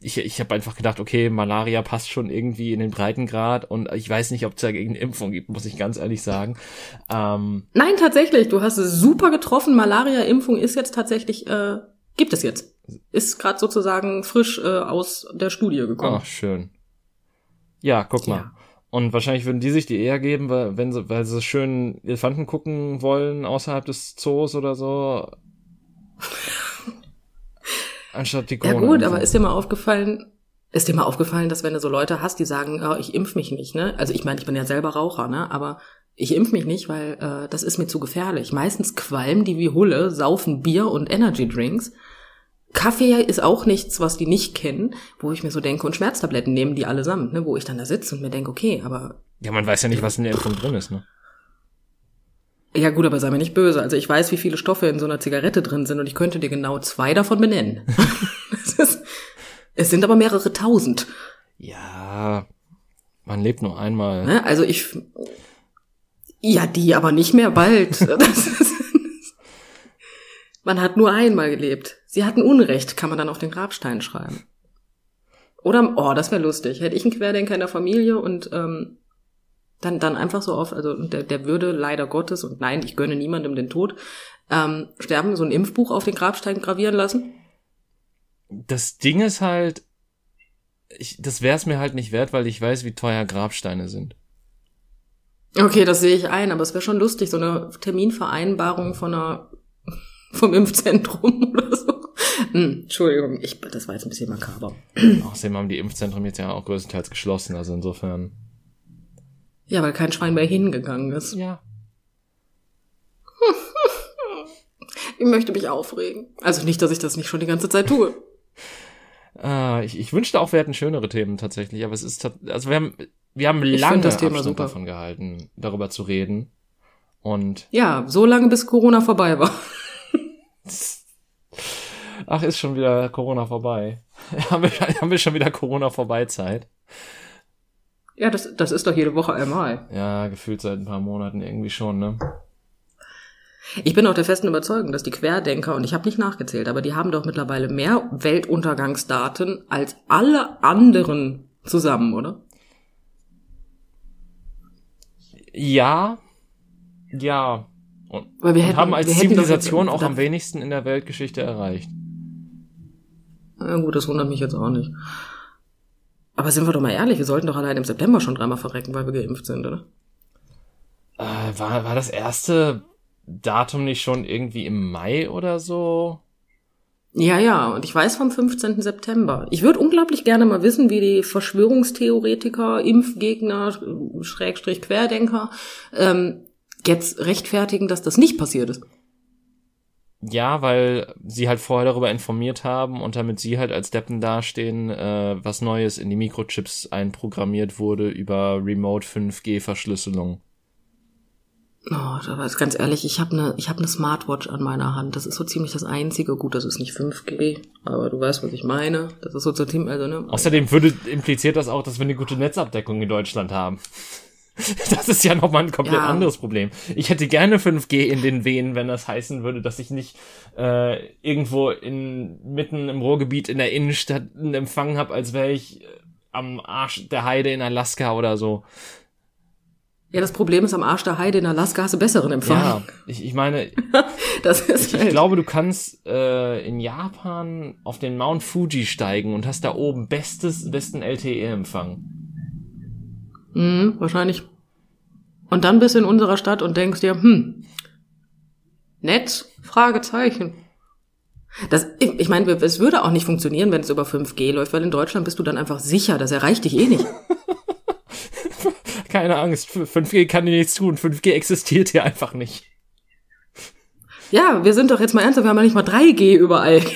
ich, ich habe einfach gedacht, okay, Malaria passt schon irgendwie in den Breitengrad und ich weiß nicht, ob es da irgendeine Impfung gibt, muss ich ganz ehrlich sagen. Ähm, Nein, tatsächlich, du hast es super getroffen. Malaria-Impfung ist jetzt tatsächlich, äh, gibt es jetzt. Ist gerade sozusagen frisch äh, aus der Studie gekommen. ach, schön. Ja, guck mal. Ja. Und wahrscheinlich würden die sich die eher geben, weil, wenn sie, weil sie schön Elefanten gucken wollen außerhalb des Zoos oder so. Anstatt die Ja Corona. gut, aber ist dir mal aufgefallen, ist dir mal aufgefallen, dass wenn du so Leute hast, die sagen, oh, ich impf mich nicht, ne? Also ich meine, ich bin ja selber Raucher, ne? Aber ich impf mich nicht, weil äh, das ist mir zu gefährlich. Meistens qualmen die wie Hulle, saufen Bier und Energy Drinks. Kaffee ist auch nichts, was die nicht kennen, wo ich mir so denke, und Schmerztabletten nehmen die allesamt, ne? Wo ich dann da sitze und mir denke, okay, aber Ja, man weiß ja nicht, was in der Impfung drin ist, ne? Ja gut, aber sei mir nicht böse. Also ich weiß, wie viele Stoffe in so einer Zigarette drin sind und ich könnte dir genau zwei davon benennen. es, ist, es sind aber mehrere tausend. Ja, man lebt nur einmal. Ne? Also ich. Ja, die aber nicht mehr bald. Das ist, man hat nur einmal gelebt. Sie hatten Unrecht, kann man dann auf den Grabstein schreiben. Oder, oh, das wäre lustig. Hätte ich einen Querdenker in der Familie und ähm, dann, dann einfach so auf, also der, der würde leider Gottes, und nein, ich gönne niemandem den Tod, ähm, sterben, so ein Impfbuch auf den Grabstein gravieren lassen. Das Ding ist halt, ich, das wäre es mir halt nicht wert, weil ich weiß, wie teuer Grabsteine sind. Okay, das sehe ich ein, aber es wäre schon lustig, so eine Terminvereinbarung von einer, vom Impfzentrum oder so. Hm, Entschuldigung, ich, das war jetzt ein bisschen makaber. Außerdem haben die Impfzentren jetzt ja auch größtenteils geschlossen, also insofern. Ja, weil kein Schwein mehr hingegangen ist. Ja. Ich möchte mich aufregen. Also nicht, dass ich das nicht schon die ganze Zeit tue. Ah, ich, ich wünschte auch, wir hätten schönere Themen tatsächlich, aber es ist, also wir haben, wir haben lange das Thema Abstand super. davon gehalten, darüber zu reden. Und, Ja, so lange bis Corona vorbei war. ach, ist schon wieder Corona vorbei. haben, wir, haben wir schon wieder Corona vorbei Zeit? Ja, das, das ist doch jede Woche einmal. Ja, gefühlt seit ein paar Monaten irgendwie schon, ne? Ich bin auch der festen Überzeugung, dass die Querdenker, und ich habe nicht nachgezählt, aber die haben doch mittlerweile mehr Weltuntergangsdaten als alle anderen zusammen, oder? Ja, ja. Und, Weil wir hätten- haben als wir hätten Zivilisation auch da- am wenigsten in der Weltgeschichte erreicht. Na gut, das wundert mich jetzt auch nicht. Aber sind wir doch mal ehrlich, wir sollten doch allein im September schon dreimal verrecken, weil wir geimpft sind, oder? Äh, war, war das erste Datum nicht schon irgendwie im Mai oder so? Ja, ja, und ich weiß vom 15. September. Ich würde unglaublich gerne mal wissen, wie die Verschwörungstheoretiker, Impfgegner, Schrägstrich Querdenker, ähm, jetzt rechtfertigen, dass das nicht passiert ist. Ja, weil sie halt vorher darüber informiert haben und damit sie halt als Deppen dastehen, äh, was Neues in die Mikrochips einprogrammiert wurde über Remote 5G-Verschlüsselung. Oh, aber jetzt ganz ehrlich, ich habe eine ich hab ne Smartwatch an meiner Hand. Das ist so ziemlich das einzige. Gut, das ist nicht 5G, aber du weißt, was ich meine. Das ist so ziemlich, also, ne? Außerdem würde, impliziert das auch, dass wir eine gute Netzabdeckung in Deutschland haben. Das ist ja nochmal ein komplett Ja. anderes Problem. Ich hätte gerne 5G in den Wehen, wenn das heißen würde, dass ich nicht äh, irgendwo in mitten im Ruhrgebiet in der Innenstadt einen Empfang habe, als wäre ich äh, am Arsch der Heide in Alaska oder so. Ja, das Problem ist, am Arsch der Heide in Alaska hast du besseren Empfang. Ja, ich, ich meine, Das ist ich halt. glaube, du kannst äh, in Japan auf den Mount Fuji steigen und hast da oben bestes, besten LTE-Empfang. Mhm, wahrscheinlich. Und dann bist du in unserer Stadt und denkst dir, hm, Netz? Fragezeichen. Das, ich meine, es würde auch nicht funktionieren, wenn es über 5G läuft, weil in Deutschland bist du dann einfach sicher, das erreicht dich eh nicht. Keine Angst, 5G kann dir nichts tun. 5G existiert hier einfach nicht. Ja, wir sind doch jetzt mal ernsthaft, wir haben ja nicht mal 3G überall.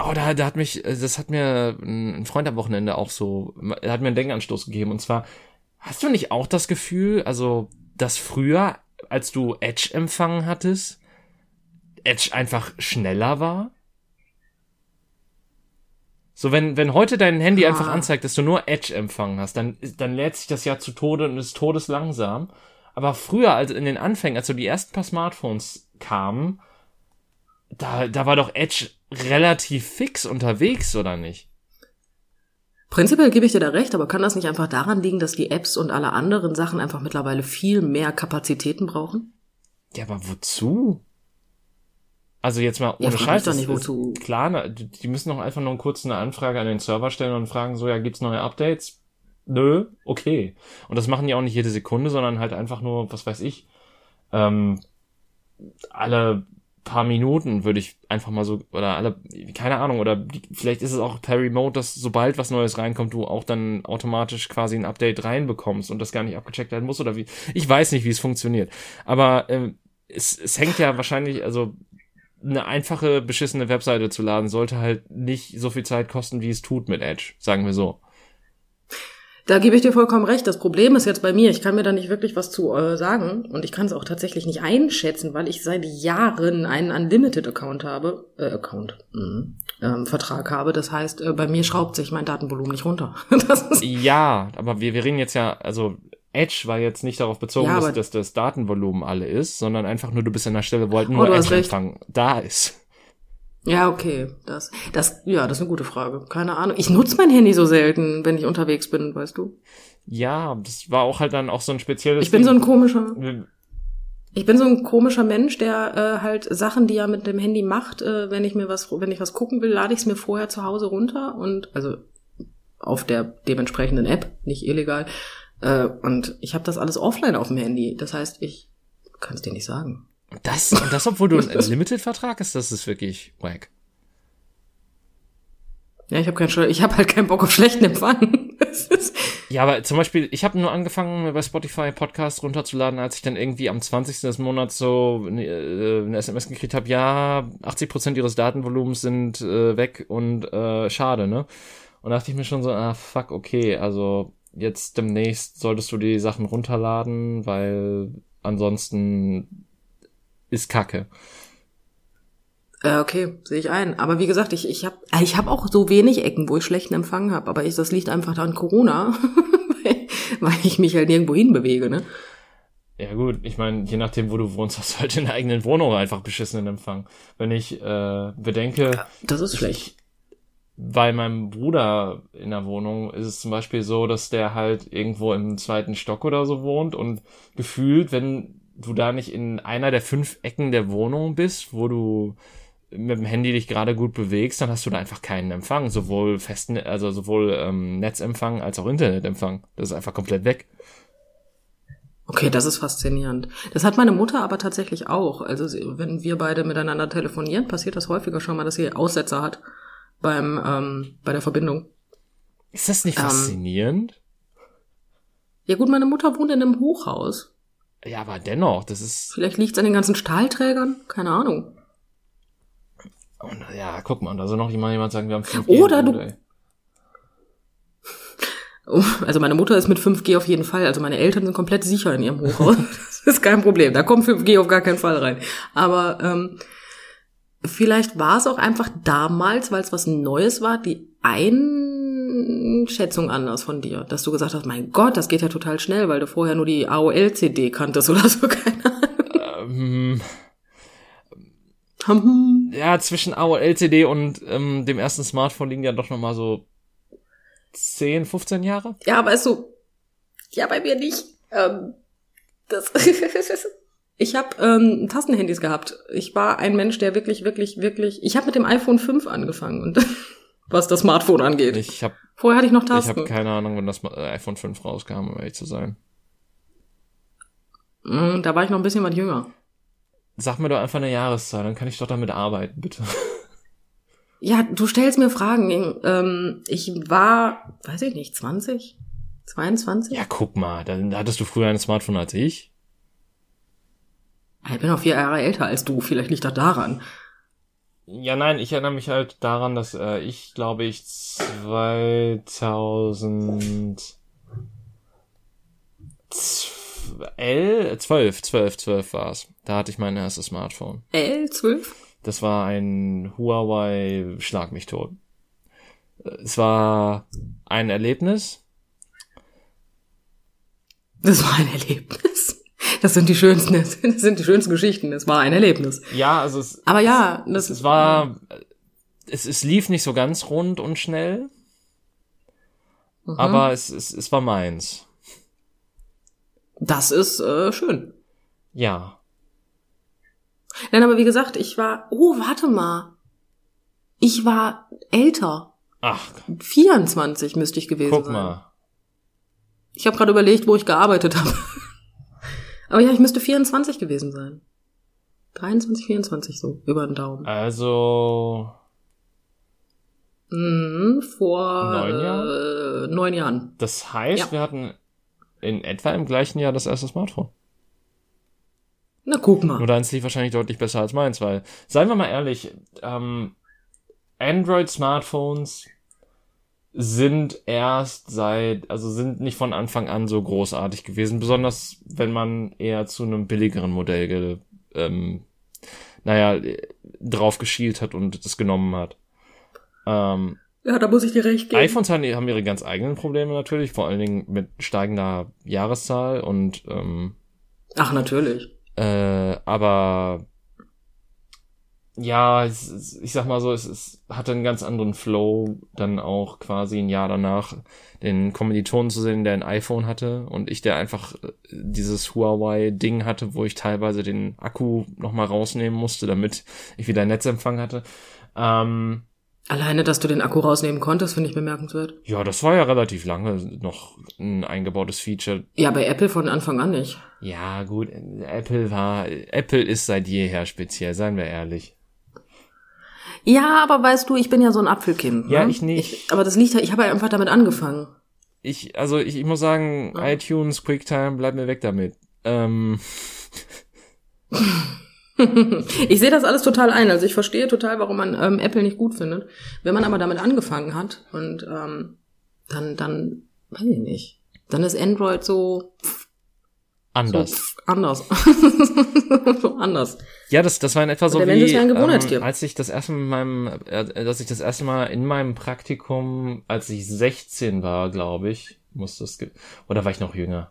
Oh, da, da hat mich, das hat mir ein Freund am Wochenende auch so, er hat mir einen Denkanstoß gegeben. Und zwar, hast du nicht auch das Gefühl, also, dass früher, als du Edge empfangen hattest, Edge einfach schneller war? So, wenn, wenn heute dein Handy Ah. einfach anzeigt, dass du nur Edge empfangen hast, dann, dann lädt sich das ja zu Tode und ist todeslangsam. Aber früher, also in den Anfängen, als so die ersten paar Smartphones kamen, da, da war doch Edge relativ fix unterwegs, oder nicht? Prinzipiell gebe ich dir da recht, aber kann das nicht einfach daran liegen, dass die Apps und alle anderen Sachen einfach mittlerweile viel mehr Kapazitäten brauchen? Ja, aber wozu? Also jetzt mal Ja, ohne mich Scheiß. doch nicht, wozu. Klar, die müssen doch einfach nur kurz eine Anfrage an den Server stellen und fragen so, ja, gibt's neue Updates? Nö, okay. Und das machen die auch nicht jede Sekunde, sondern halt einfach nur, was weiß ich, ähm, alle paar Minuten würde ich einfach mal so, oder alle, keine Ahnung, oder die, vielleicht ist es auch per Remote, dass sobald was Neues reinkommt, du auch dann automatisch quasi ein Update reinbekommst und das gar nicht abgecheckt werden muss oder wie. Ich weiß nicht, wie es funktioniert. Aber ähm, es, es hängt ja wahrscheinlich, also eine einfache, beschissene Webseite zu laden, sollte halt nicht so viel Zeit kosten, wie es tut mit Edge, sagen wir so. Da gebe ich dir vollkommen recht. Das Problem ist jetzt bei mir, ich kann mir da nicht wirklich was zu äh, sagen und ich kann es auch tatsächlich nicht einschätzen, weil ich seit Jahren einen Unlimited-Account habe, äh, Account, mhm, ähm, Vertrag habe. Das heißt, äh, bei mir schraubt sich mein Datenvolumen nicht runter. das ist, Ja, aber wir, wir reden jetzt ja, also Edge war jetzt nicht darauf bezogen, Ja, dass, dass das Datenvolumen alle ist, sondern einfach nur, du bist an der Stelle, wo halt Oh, nur recht. Edge-Empfang da ist. Ja, okay. Das, das, ja, das ist eine gute Frage. Keine Ahnung. Ich nutze mein Handy so selten, wenn ich unterwegs bin, weißt du. Ja, das war auch halt dann auch so ein spezielles. Ich bin so ein komischer. Ich bin so ein komischer Mensch, der äh, halt Sachen, die er mit dem Handy macht, äh, wenn ich mir was, wenn ich was gucken will, lade ich es mir vorher zu Hause runter und also auf der dementsprechenden App, nicht illegal. Äh, und ich habe das alles offline auf dem Handy. Das heißt, ich kann es dir nicht sagen. Das, und das, obwohl du ein Limited-Vertrag hast, das ist wirklich wack. Ja, ich habe keinen, ich habe halt keinen Bock auf schlechten Empfang. Ja, aber zum Beispiel, ich habe nur angefangen, mir bei Spotify Podcasts runterzuladen, als ich dann irgendwie am 20. des Monats so eine, äh, eine SMS gekriegt habe, ja, 80% ihres Datenvolumens sind äh, weg und äh, schade, ne? Und da dachte ich mir schon so, ah, fuck, okay, also jetzt demnächst solltest du die Sachen runterladen, weil ansonsten ist Kacke. äh, okay, sehe ich ein. Aber wie gesagt, ich, ich habe ich hab auch so wenig Ecken, wo ich schlechten Empfang habe. Aber ich, das liegt einfach an Corona, weil, weil ich mich halt nirgendwo hinbewege, ne? Ja gut, ich meine, je nachdem, wo du wohnst, hast du halt in der eigenen Wohnung einfach beschissenen Empfang. Wenn ich äh, bedenke, Das ist schlecht. bei meinem Bruder in der Wohnung ist es zum Beispiel so, dass der halt irgendwo im zweiten Stock oder so wohnt und gefühlt, wenn du da nicht in einer der fünf Ecken der Wohnung bist, wo du mit dem Handy dich gerade gut bewegst, dann hast du da einfach keinen Empfang, sowohl festen, also sowohl ähm, Netzempfang als auch Internetempfang. Das ist einfach komplett weg. Okay, das ist faszinierend. Das hat meine Mutter aber tatsächlich auch. Also wenn wir beide miteinander telefonieren, passiert das häufiger schon mal, dass sie Aussetzer hat beim ähm, bei der Verbindung. Ist das nicht Ähm. faszinierend? Ja gut, meine Mutter wohnt in einem Hochhaus. Ja, aber dennoch, das ist Vielleicht liegt's an den ganzen Stahlträgern, keine Ahnung. Und ja, guck mal, da soll noch jemand, jemand sagen, wir haben 5G. Oder du- ey. Oh, Also meine Mutter ist mit 5G auf jeden Fall. Also meine Eltern sind komplett sicher in ihrem Hochhaus. Das ist kein Problem. Da kommt 5G auf gar keinen Fall rein. Aber ähm, vielleicht war es auch einfach damals, weil es was Neues war, die Einschätzung anders von dir. Dass du gesagt hast, mein Gott, das geht ja total schnell, weil du vorher nur die AOL-CD kanntest oder so. Keine Ähm, Ahnung. ja, zwischen AOL LCD und ähm, dem ersten Smartphone liegen ja doch noch mal so 10, 15 Jahre. Ja, aber ist so. Ja, bei mir nicht. Ähm, das ich habe ähm, Tastenhandys gehabt. Ich war ein Mensch, der wirklich, wirklich, wirklich. Ich habe mit dem iPhone 5 angefangen und was das Smartphone angeht. Ich habe Vorher hatte ich noch ich Tasten. hab keine Ahnung, wann das äh, iPhone 5 rauskam, um ehrlich zu sein. Mm, da war ich noch ein bisschen was jünger. Sag mir doch einfach eine Jahreszahl, dann kann ich doch damit arbeiten, bitte. Ja, du stellst mir Fragen. Ähm, ich war, weiß ich nicht, 20? 22? Ja, guck mal, dann hattest du früher ein Smartphone als ich. Ich bin noch vier Jahre älter als du. Vielleicht liegt das daran. Ja, nein, ich erinnere mich halt daran, dass äh, ich, glaube ich, 2000 L, 12, 12, 12 war's. Da hatte ich mein erstes Smartphone. L12? Das war ein Huawei Schlag mich tot. Es war ein Erlebnis. Das war ein Erlebnis. Das sind die schönsten, das sind die schönsten Geschichten. Es war ein Erlebnis. Ja, also es, Aber ja, das es war, es, es lief nicht so ganz rund und schnell, Mhm. aber es, es, es war meins. Das ist äh, schön. Ja. Nein, aber wie gesagt, ich war. Oh, warte mal. Ich war älter. Ach, 24 müsste ich gewesen guck sein. mal. Ich habe gerade überlegt, wo ich gearbeitet habe. aber ja, ich müsste 24 gewesen sein. 23, 24 so, über den Daumen. Also, Mhm, vor Neun Äh, neun Jahren. das heißt, Ja. wir hatten in etwa im gleichen Jahr das erste Smartphone. Na, guck mal. Nur deins lief wahrscheinlich deutlich besser als meins, weil, seien wir mal ehrlich, ähm, Android-Smartphones sind erst seit, also sind nicht von Anfang an so großartig gewesen, besonders wenn man eher zu einem billigeren Modell, ähm, naja, drauf geschielt hat und das genommen hat. Ähm, Ja, da muss ich dir recht geben. iPhones haben, haben ihre ganz eigenen Probleme natürlich, vor allen Dingen mit steigender Jahreszahl und ähm, Ach, natürlich. äh, aber ja, es, ich sag mal so, es, es hatte einen ganz anderen Flow, dann auch quasi ein Jahr danach den Kommilitonen zu sehen, der ein iPhone hatte und ich, der einfach äh, dieses Huawei-Ding hatte, wo ich teilweise den Akku nochmal rausnehmen musste, damit ich wieder Netzempfang hatte. Ähm, Alleine, dass du den Akku rausnehmen konntest, finde ich bemerkenswert. ja, das war ja relativ lange noch ein eingebautes Feature. Ja, bei Apple von Anfang an nicht. Ja, gut, Apple war, Apple ist seit jeher speziell, seien wir ehrlich. Ja, aber weißt du, ich bin ja so ein Apfelkind. Ja, ne? ich nicht. Ich, aber das liegt halt, ich habe halt einfach damit angefangen. Ich, also ich, ich muss sagen, Ja. iTunes, QuickTime, bleib mir weg damit. Ähm, ich sehe das alles total ein. Also ich verstehe total, warum man ähm, Apple nicht gut findet. Wenn man aber damit angefangen hat und ähm, dann, dann, weiß ich nicht. Dann ist Android so, so anders. pff, anders. so anders. Ja, das, das war in etwa so wie, ja ähm, als ich das erste Mal in meinem, äh, dass ich das erste Mal in meinem Praktikum, als ich 16 war, glaube ich, muss das, ge oder war ich noch jünger?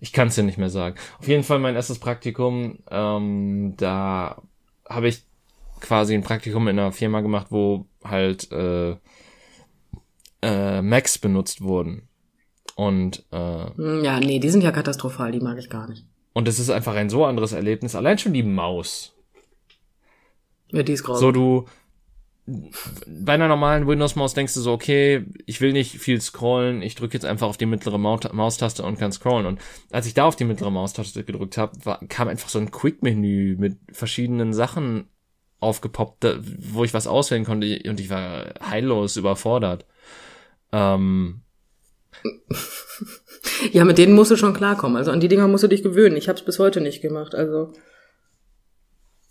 Ich kann es dir nicht mehr sagen. Auf jeden Fall mein erstes Praktikum, ähm, da habe ich quasi ein Praktikum in einer Firma gemacht, wo halt äh, äh, Macs benutzt wurden. Und äh, Hm, Ja, nee, die sind ja katastrophal, die mag ich gar nicht. und es ist einfach ein so anderes Erlebnis. Allein schon die Maus. Ja, die ist grausam. So, du, bei einer normalen Windows-Maus denkst du so, okay, ich will nicht viel scrollen, ich drücke jetzt einfach auf die mittlere Maustaste und kann scrollen. Und als ich da auf die mittlere Maustaste gedrückt habe, kam einfach so ein Quick-Menü mit verschiedenen Sachen aufgepoppt, wo ich was auswählen konnte und ich war heillos überfordert. Ähm, Ja, mit denen musst du schon klarkommen. Also an die Dinger musst du dich gewöhnen. Ich habe es bis heute nicht gemacht. Also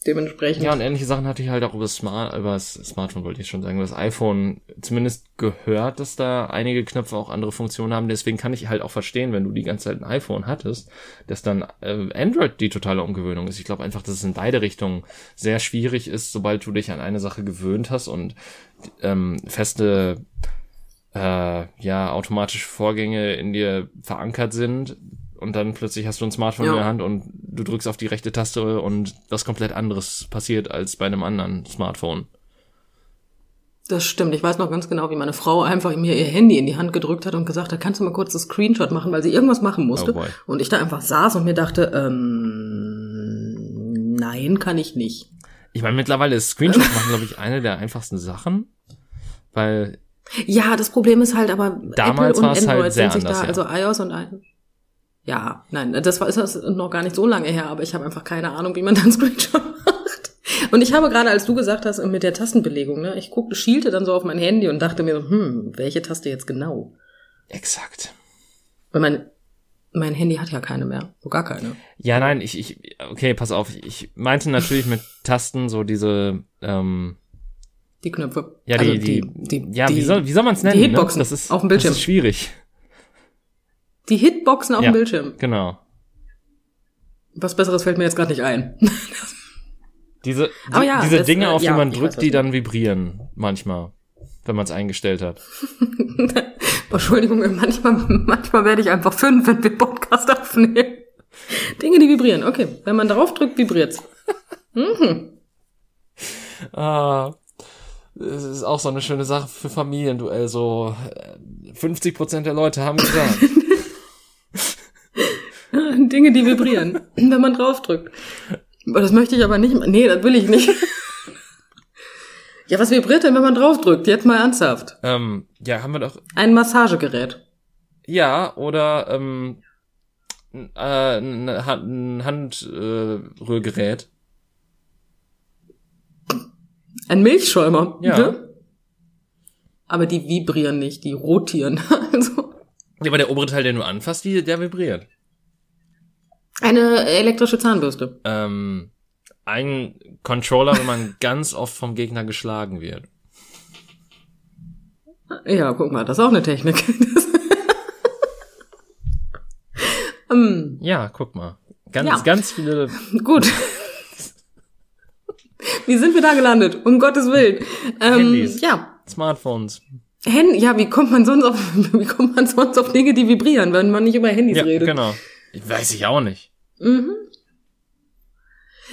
dementsprechend. ja, und ähnliche Sachen hatte ich halt auch über das, Smart, über das Smartphone, wollte ich schon sagen, über das iPhone zumindest gehört, dass da einige Knöpfe auch andere Funktionen haben. Deswegen kann ich halt auch verstehen, wenn du die ganze Zeit ein iPhone hattest, dass dann äh, Android die totale Umgewöhnung ist. Ich glaube einfach, dass es in beide Richtungen sehr schwierig ist, sobald du dich an eine Sache gewöhnt hast und ähm, feste äh, ja automatische Vorgänge in dir verankert sind und dann plötzlich hast du ein Smartphone Ja. in der Hand und du drückst auf die rechte Taste und was komplett anderes passiert als bei einem anderen Smartphone. Das stimmt. Ich weiß noch ganz genau, wie meine Frau einfach mir ihr Handy in die Hand gedrückt hat und gesagt hat, kannst du mal kurz das Screenshot machen, weil sie irgendwas machen musste. Oh und ich da einfach saß und mir dachte, ähm, nein, kann ich nicht. Ich meine, mittlerweile ist Screenshot machen, glaube ich, eine der einfachsten Sachen, weil Ja, das Problem ist halt aber, Damals Apple und halt Android sehr sind sich anders, da, ja. also iOS und ein. Ja, nein, das war ist das noch gar nicht so lange her, aber ich habe einfach keine Ahnung, wie man dann Screenshot macht. Und ich habe gerade, als du gesagt hast, mit der Tastenbelegung, ne, ich guckte, schielte dann so auf mein Handy und dachte mir so, hm, welche Taste jetzt genau? exakt. Weil mein, mein Handy hat ja keine mehr, so gar keine. Ja, nein, ich, ich, okay, pass auf, ich meinte natürlich mit Tasten so diese, ähm, Die Knöpfe. ja, Also die, die, ja, die, wie soll, wie soll man es nennen? Hitboxen ne? das ist, auf dem Bildschirm. Das ist schwierig. die Hitboxen auf Ja. dem Bildschirm. Genau. Was Besseres fällt mir jetzt gerade nicht ein. Diese, Aber ja, diese das, Dinge, äh, auf die ja, man weiß, drückt, was die dann vibrieren. Manchmal. Wenn man es eingestellt hat. Entschuldigung, manchmal, manchmal werde ich einfach fünf, wenn wir Podcast aufnehmen. Dinge, die vibrieren. Okay, wenn man darauf drückt, vibriert's. Ah, das ist auch so eine schöne Sache für Familienduell. So äh, 50 Prozent der Leute haben gesagt. Dinge, die vibrieren, wenn man drauf drückt. Aber Das möchte ich aber nicht. Nee, das will ich nicht. Ja, was vibriert denn, wenn man drauf drückt? Jetzt mal ernsthaft. ähm, ja, haben wir doch. Ein Massagegerät. Ja, oder ähm, äh, ein Hand- ein Handrührgerät. Ein Milchschäumer. Ja. Ne? Aber die vibrieren nicht, die rotieren. Also ja, aber der obere Teil, der nur anfasst, die, der vibriert. eine elektrische Zahnbürste. Ähm, ein Controller, wenn man ganz oft vom Gegner geschlagen wird. Ja, guck mal, das ist auch eine Technik. ähm, Ja, guck mal. Ganz, Ja. ganz viele. gut. Wie sind wir da gelandet? Um Gottes Willen. Ähm, Handys. Ja. Smartphones. Hand, ja, wie kommt man sonst auf, wie kommt man sonst auf Dinge, die vibrieren, wenn man nicht über Handys Ja, redet? genau. Weiß ich auch nicht. Mhm.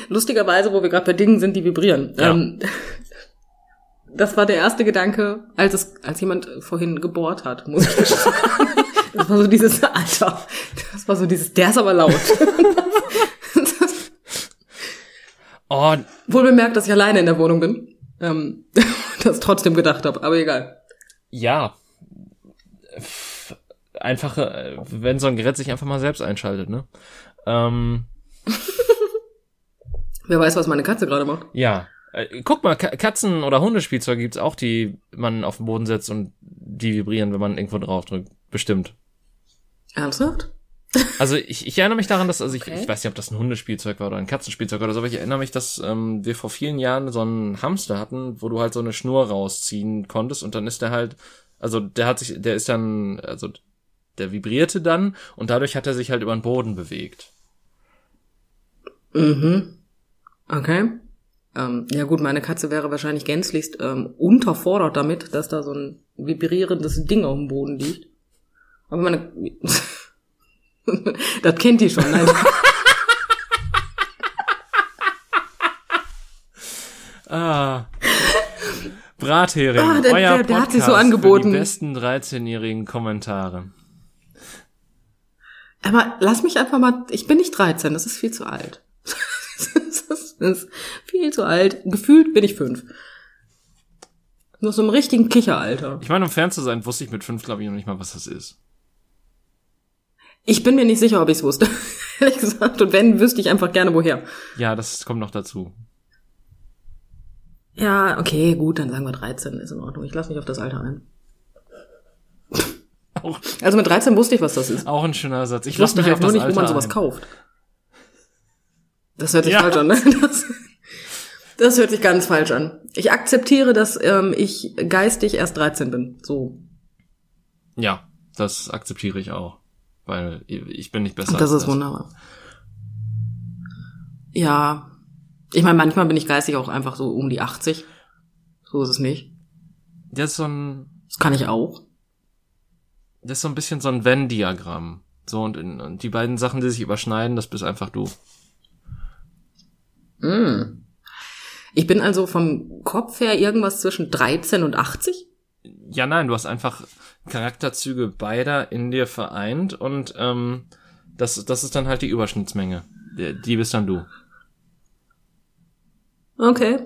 Lustigerweise, wo wir gerade bei Dingen sind, die vibrieren. Ja. Ähm, das war der erste Gedanke, als es, als jemand vorhin gebohrt hat, muss ich sagen. Das war so dieses, Alter, das war so dieses, der ist aber laut. Oh, wohl bemerkt, dass ich alleine in der Wohnung bin. Ähm, das trotzdem gedacht habe, aber egal. ja. Einfach, äh, wenn so ein Gerät sich einfach mal selbst einschaltet, ne? Ähm, Wer weiß, was meine Katze gerade macht. ja. Äh, guck mal, Ka Katzen- oder Hundespielzeuge gibt's auch, die man auf den Boden setzt und die vibrieren, wenn man irgendwo draufdrückt. Bestimmt. Ernsthaft? Also ich, ich erinnere mich daran, dass, also ich, Okay. ich weiß nicht, ob das ein Hundespielzeug war oder ein Katzenspielzeug oder so, aber ich erinnere mich, dass ähm, wir vor vielen Jahren so einen Hamster hatten, wo du halt so eine Schnur rausziehen konntest und dann ist der halt, also der hat sich, der ist dann, also der vibrierte dann und dadurch hat er sich halt über den Boden bewegt. Mhm. Okay. Ähm, ja gut, meine Katze wäre wahrscheinlich gänzlichst ähm, unterfordert damit, dass da so ein vibrierendes Ding auf dem Boden liegt. Aber meine... das kennt die schon, nein. Ah. Brathering, Ah, der- euer der- der hat sich so Podcast angeboten. Die besten 13-jährigen Kommentare. Aber lass mich einfach mal... Ich bin nicht 13, das ist viel zu alt. das, ist, das ist viel zu alt. Gefühlt bin ich fünf. Nur so im richtigen Kicheralter. Ich meine, um fern zu sein, wusste ich mit fünf, glaube ich, noch nicht mal, was das ist. Ich bin mir nicht sicher, ob ich es wusste. Ehrlich gesagt. Und wenn, wüsste ich einfach gerne woher. Ja, das kommt noch dazu. Ja, okay, gut, dann sagen wir 13, ist in Ordnung. Ich lasse mich auf das Alter ein. Auch, Also mit 13 wusste ich, was das ist. auch ein schöner Satz. Ich Ich wusste halt auf nur das nicht, Alter wo man sowas ein. kauft. Das hört sich Ja. falsch an, ne? Das, das hört sich ganz falsch an. Ich akzeptiere, dass ähm, ich geistig erst 13 bin. So. Ja, das akzeptiere ich auch. Weil ich bin nicht besser. Das ist wunderbar. Ja. Ich meine, manchmal bin ich geistig auch einfach so um die 80. So ist es nicht. Das ist so ein, Das kann ich auch. das ist so ein bisschen so ein Venn-Diagramm. So, und, in, und die beiden Sachen, die sich überschneiden, das bist einfach du. Mm. Ich bin also vom Kopf her irgendwas zwischen 13 und 80? Ja, nein, du hast einfach Charakterzüge beider in dir vereint und ähm, das, das ist dann halt die Überschnittsmenge. Die, die bist dann du. Okay.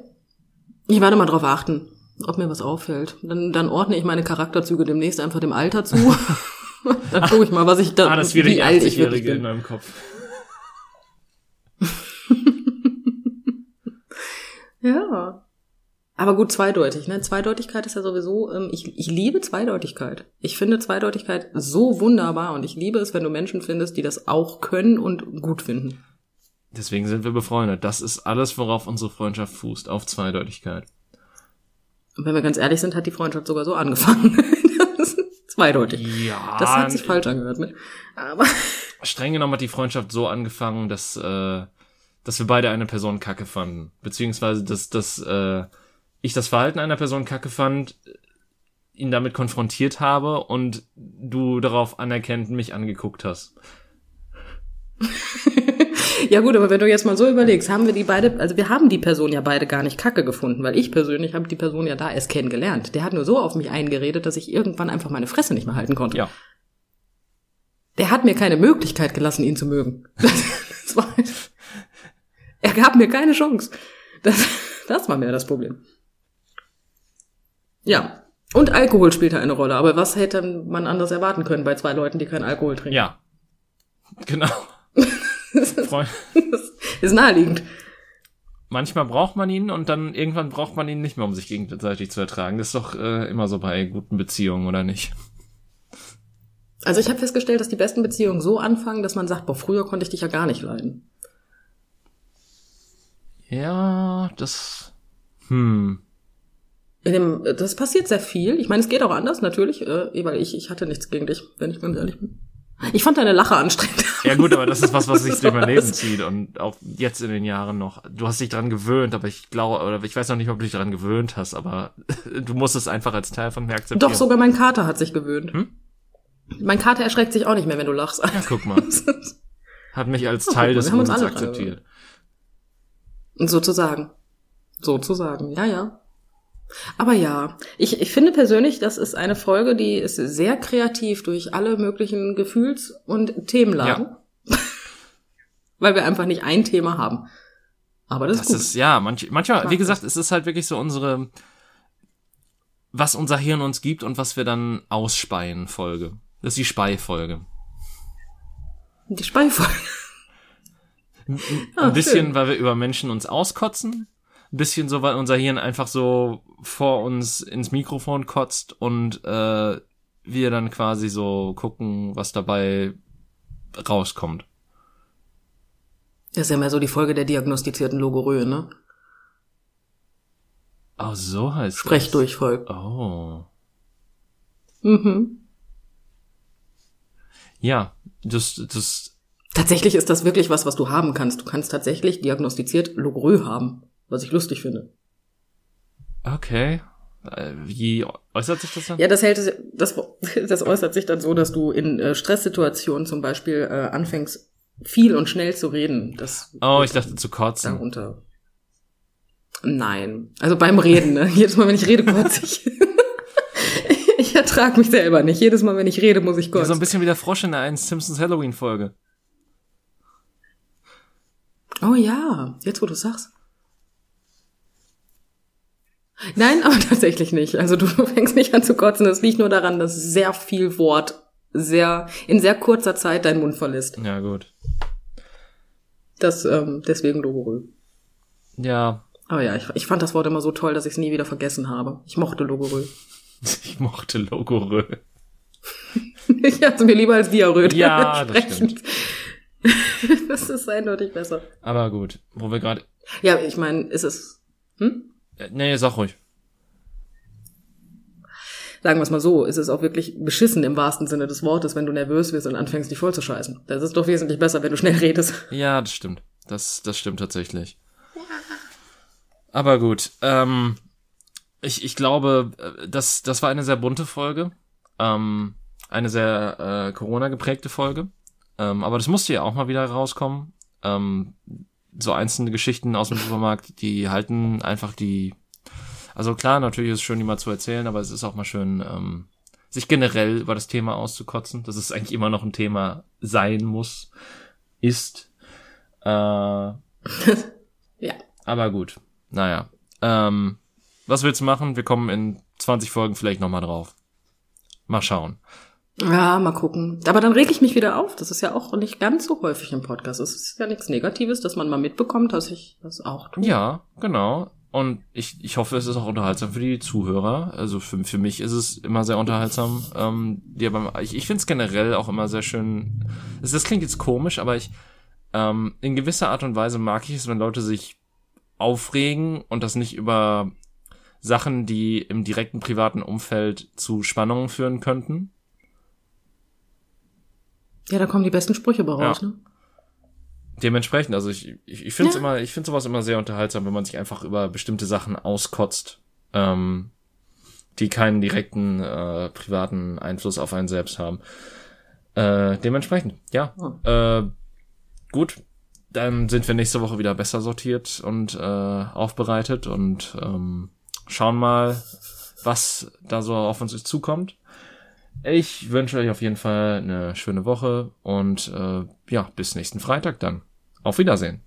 Ich werde mal drauf achten, ob mir was auffällt. Dann, dann ordne ich meine Charakterzüge demnächst einfach dem Alter zu. dann gucke ich mal, was ich da, Ah, das wieder die wie alt ich wirklich 80-Jährige in meinem Kopf. Ja. Aber gut, zweideutig, ne? Zweideutigkeit ist ja sowieso, ähm, ich, ich liebe Zweideutigkeit. Ich finde Zweideutigkeit so wunderbar und ich liebe es, wenn du Menschen findest, die das auch können und gut finden. Deswegen sind wir befreundet. Das ist alles, worauf unsere Freundschaft fußt, auf Zweideutigkeit. Und wenn wir ganz ehrlich sind, hat die Freundschaft sogar so angefangen. zweideutig. Ja. Das hat sich falsch angehört, ne? Aber streng genommen hat die Freundschaft so angefangen, dass, äh, dass wir beide eine Person kacke fanden. Beziehungsweise, dass, dass äh, ich das Verhalten einer Person kacke fand, ihn damit konfrontiert habe und du darauf anerkennend mich angeguckt hast. ja gut, aber wenn du jetzt mal so überlegst, haben wir die beide, also wir haben die Person ja beide gar nicht kacke gefunden, weil ich persönlich habe die Person ja da erst kennengelernt. Der hat nur so auf mich eingeredet, dass ich irgendwann einfach meine Fresse nicht mehr halten konnte. Ja. Der hat mir keine Möglichkeit gelassen, ihn zu mögen. Das war, er gab mir keine Chance. Das, das war mir das Problem. Ja. Und Alkohol spielte eine Rolle. Aber was hätte man anders erwarten können bei zwei Leuten, die keinen Alkohol trinken? Ja. Genau. Freund. Das ist naheliegend. Manchmal braucht man ihn und dann irgendwann braucht man ihn nicht mehr, um sich gegenseitig zu ertragen. Das ist doch äh, immer so bei guten Beziehungen, oder nicht? Also ich habe festgestellt, dass die besten Beziehungen so anfangen, dass man sagt, boah, früher konnte ich dich ja gar nicht leiden. Ja, das. Hm. In dem, das passiert sehr viel. Ich meine, es geht auch anders, natürlich, äh, weil ich, ich hatte nichts gegen dich, wenn ich ganz ehrlich bin. Ich fand deine Lache anstrengend. Ja gut, aber das ist was, was sich durch mein Leben zieht und auch jetzt in den Jahren noch. Du hast dich dran gewöhnt, aber ich glaube, oder ich weiß noch nicht, ob du dich dran gewöhnt hast, aber du musst es einfach als Teil von mir akzeptieren. Doch, sogar mein Kater hat sich gewöhnt. Hm? Mein Kater erschreckt sich auch nicht mehr, wenn du lachst. Ja, guck mal. Hat mich als Teil des Lebens akzeptiert. Sozusagen. Sozusagen, ja, ja. Aber ja, ich, ich finde persönlich, das ist eine Folge, die ist sehr kreativ durch alle möglichen Gefühls- und Themenlagen. Ja. Weil wir einfach nicht ein Thema haben. Aber das, das ist, gut. ist ja, manch, manchmal, wie gesagt, es ist halt wirklich so unsere, was unser Hirn uns gibt und was wir dann ausspeien Folge. Das ist die Speifolge. Die Speifolge. Ein, ein oh, bisschen, schön. weil wir über Menschen uns auskotzen. Ein bisschen so, weil unser Hirn einfach so vor uns ins Mikrofon kotzt und äh, wir dann quasi so gucken, was dabei rauskommt. Das ist ja mehr so die Folge der diagnostizierten Logoröhe, ne? Oh, so heißt Sprechdurchfall. Oh. Mhm. Ja, das, das. Tatsächlich ist das wirklich was, was du haben kannst. Du kannst tatsächlich diagnostiziert Logrö haben, was ich lustig finde. Okay. Äh, wie äußert sich das dann? Ja, das hält das, das äußert sich dann so, dass du in äh, Stresssituationen zum Beispiel äh, anfängst, viel und schnell zu reden. Das oh, ich dachte zu kotzen. Darunter. Nein. Also beim Reden, ne? Jedes Mal, wenn ich rede, kotze ich. ich ertrage mich selber nicht. Jedes Mal, wenn ich rede, muss ich kotzen. Ja, so ein bisschen wie der Frosch in der einen Simpsons Halloween-Folge. Oh ja, jetzt wo du sagst. Nein, aber tatsächlich nicht. Also du fängst nicht an zu kotzen. Das liegt nur daran, dass sehr viel Wort sehr in sehr kurzer Zeit deinen Mund verlässt. Ja, gut. Das ähm, deswegen Logorö. Ja. Aber ja, ich, ich fand das Wort immer so toll, dass ich es nie wieder vergessen habe. Ich mochte Logorö. Ich mochte Logorö. ich hatte mir lieber als Diarrhoe. Ja, das stimmt. das ist eindeutig besser. Aber gut, wo wir gerade. Ja, ich meine, ist es. Hm? Äh, nee, sag ruhig. Sagen wir es mal so, ist es auch wirklich beschissen im wahrsten Sinne des Wortes, wenn du nervös wirst und anfängst, dich voll zu scheißen. Das ist doch wesentlich besser, wenn du schnell redest. Ja, das stimmt. Das, das stimmt tatsächlich. Aber gut, ähm, ich, ich glaube, äh, das, das war eine sehr bunte Folge. Ähm, eine sehr äh, Corona geprägte Folge. Ähm, aber das musste ja auch mal wieder rauskommen. Ähm, so einzelne Geschichten aus dem Supermarkt, die halten einfach die. Also klar, natürlich ist es schön, die mal zu erzählen, aber es ist auch mal schön, ähm, sich generell über das Thema auszukotzen, dass es eigentlich immer noch ein Thema sein muss, ist. Äh, ja. Aber gut, naja. Ähm, was willst du machen? Wir kommen in 20 Folgen vielleicht nochmal drauf. Mal schauen. Ja, mal gucken. Aber dann reg ich mich wieder auf. Das ist ja auch nicht ganz so häufig im Podcast. Es ist ja nichts Negatives, dass man mal mitbekommt, dass ich das auch tue. Ja, genau. Und ich, ich hoffe, es ist auch unterhaltsam für die Zuhörer. Also für, für mich ist es immer sehr unterhaltsam. Ähm, die beim, ich ich finde es generell auch immer sehr schön. Das, das klingt jetzt komisch, aber ich ähm, in gewisser Art und Weise mag ich es, wenn Leute sich aufregen und das nicht über Sachen, die im direkten privaten Umfeld zu Spannungen führen könnten. Ja, da kommen die besten Sprüche bei raus, Ja. ne? Dementsprechend, also ich, ich, ich finde es Ja. immer, ich finde sowas immer sehr unterhaltsam, wenn man sich einfach über bestimmte Sachen auskotzt, ähm, die keinen direkten äh, privaten Einfluss auf einen selbst haben. Äh, dementsprechend, ja. Äh, gut, dann sind wir nächste Woche wieder besser sortiert und äh, aufbereitet und ähm, schauen mal, was da so auf uns zukommt. Ich wünsche euch auf jeden Fall eine schöne Woche und äh, ja, bis nächsten Freitag dann. Auf Wiedersehen.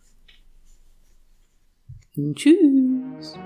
Tschüss.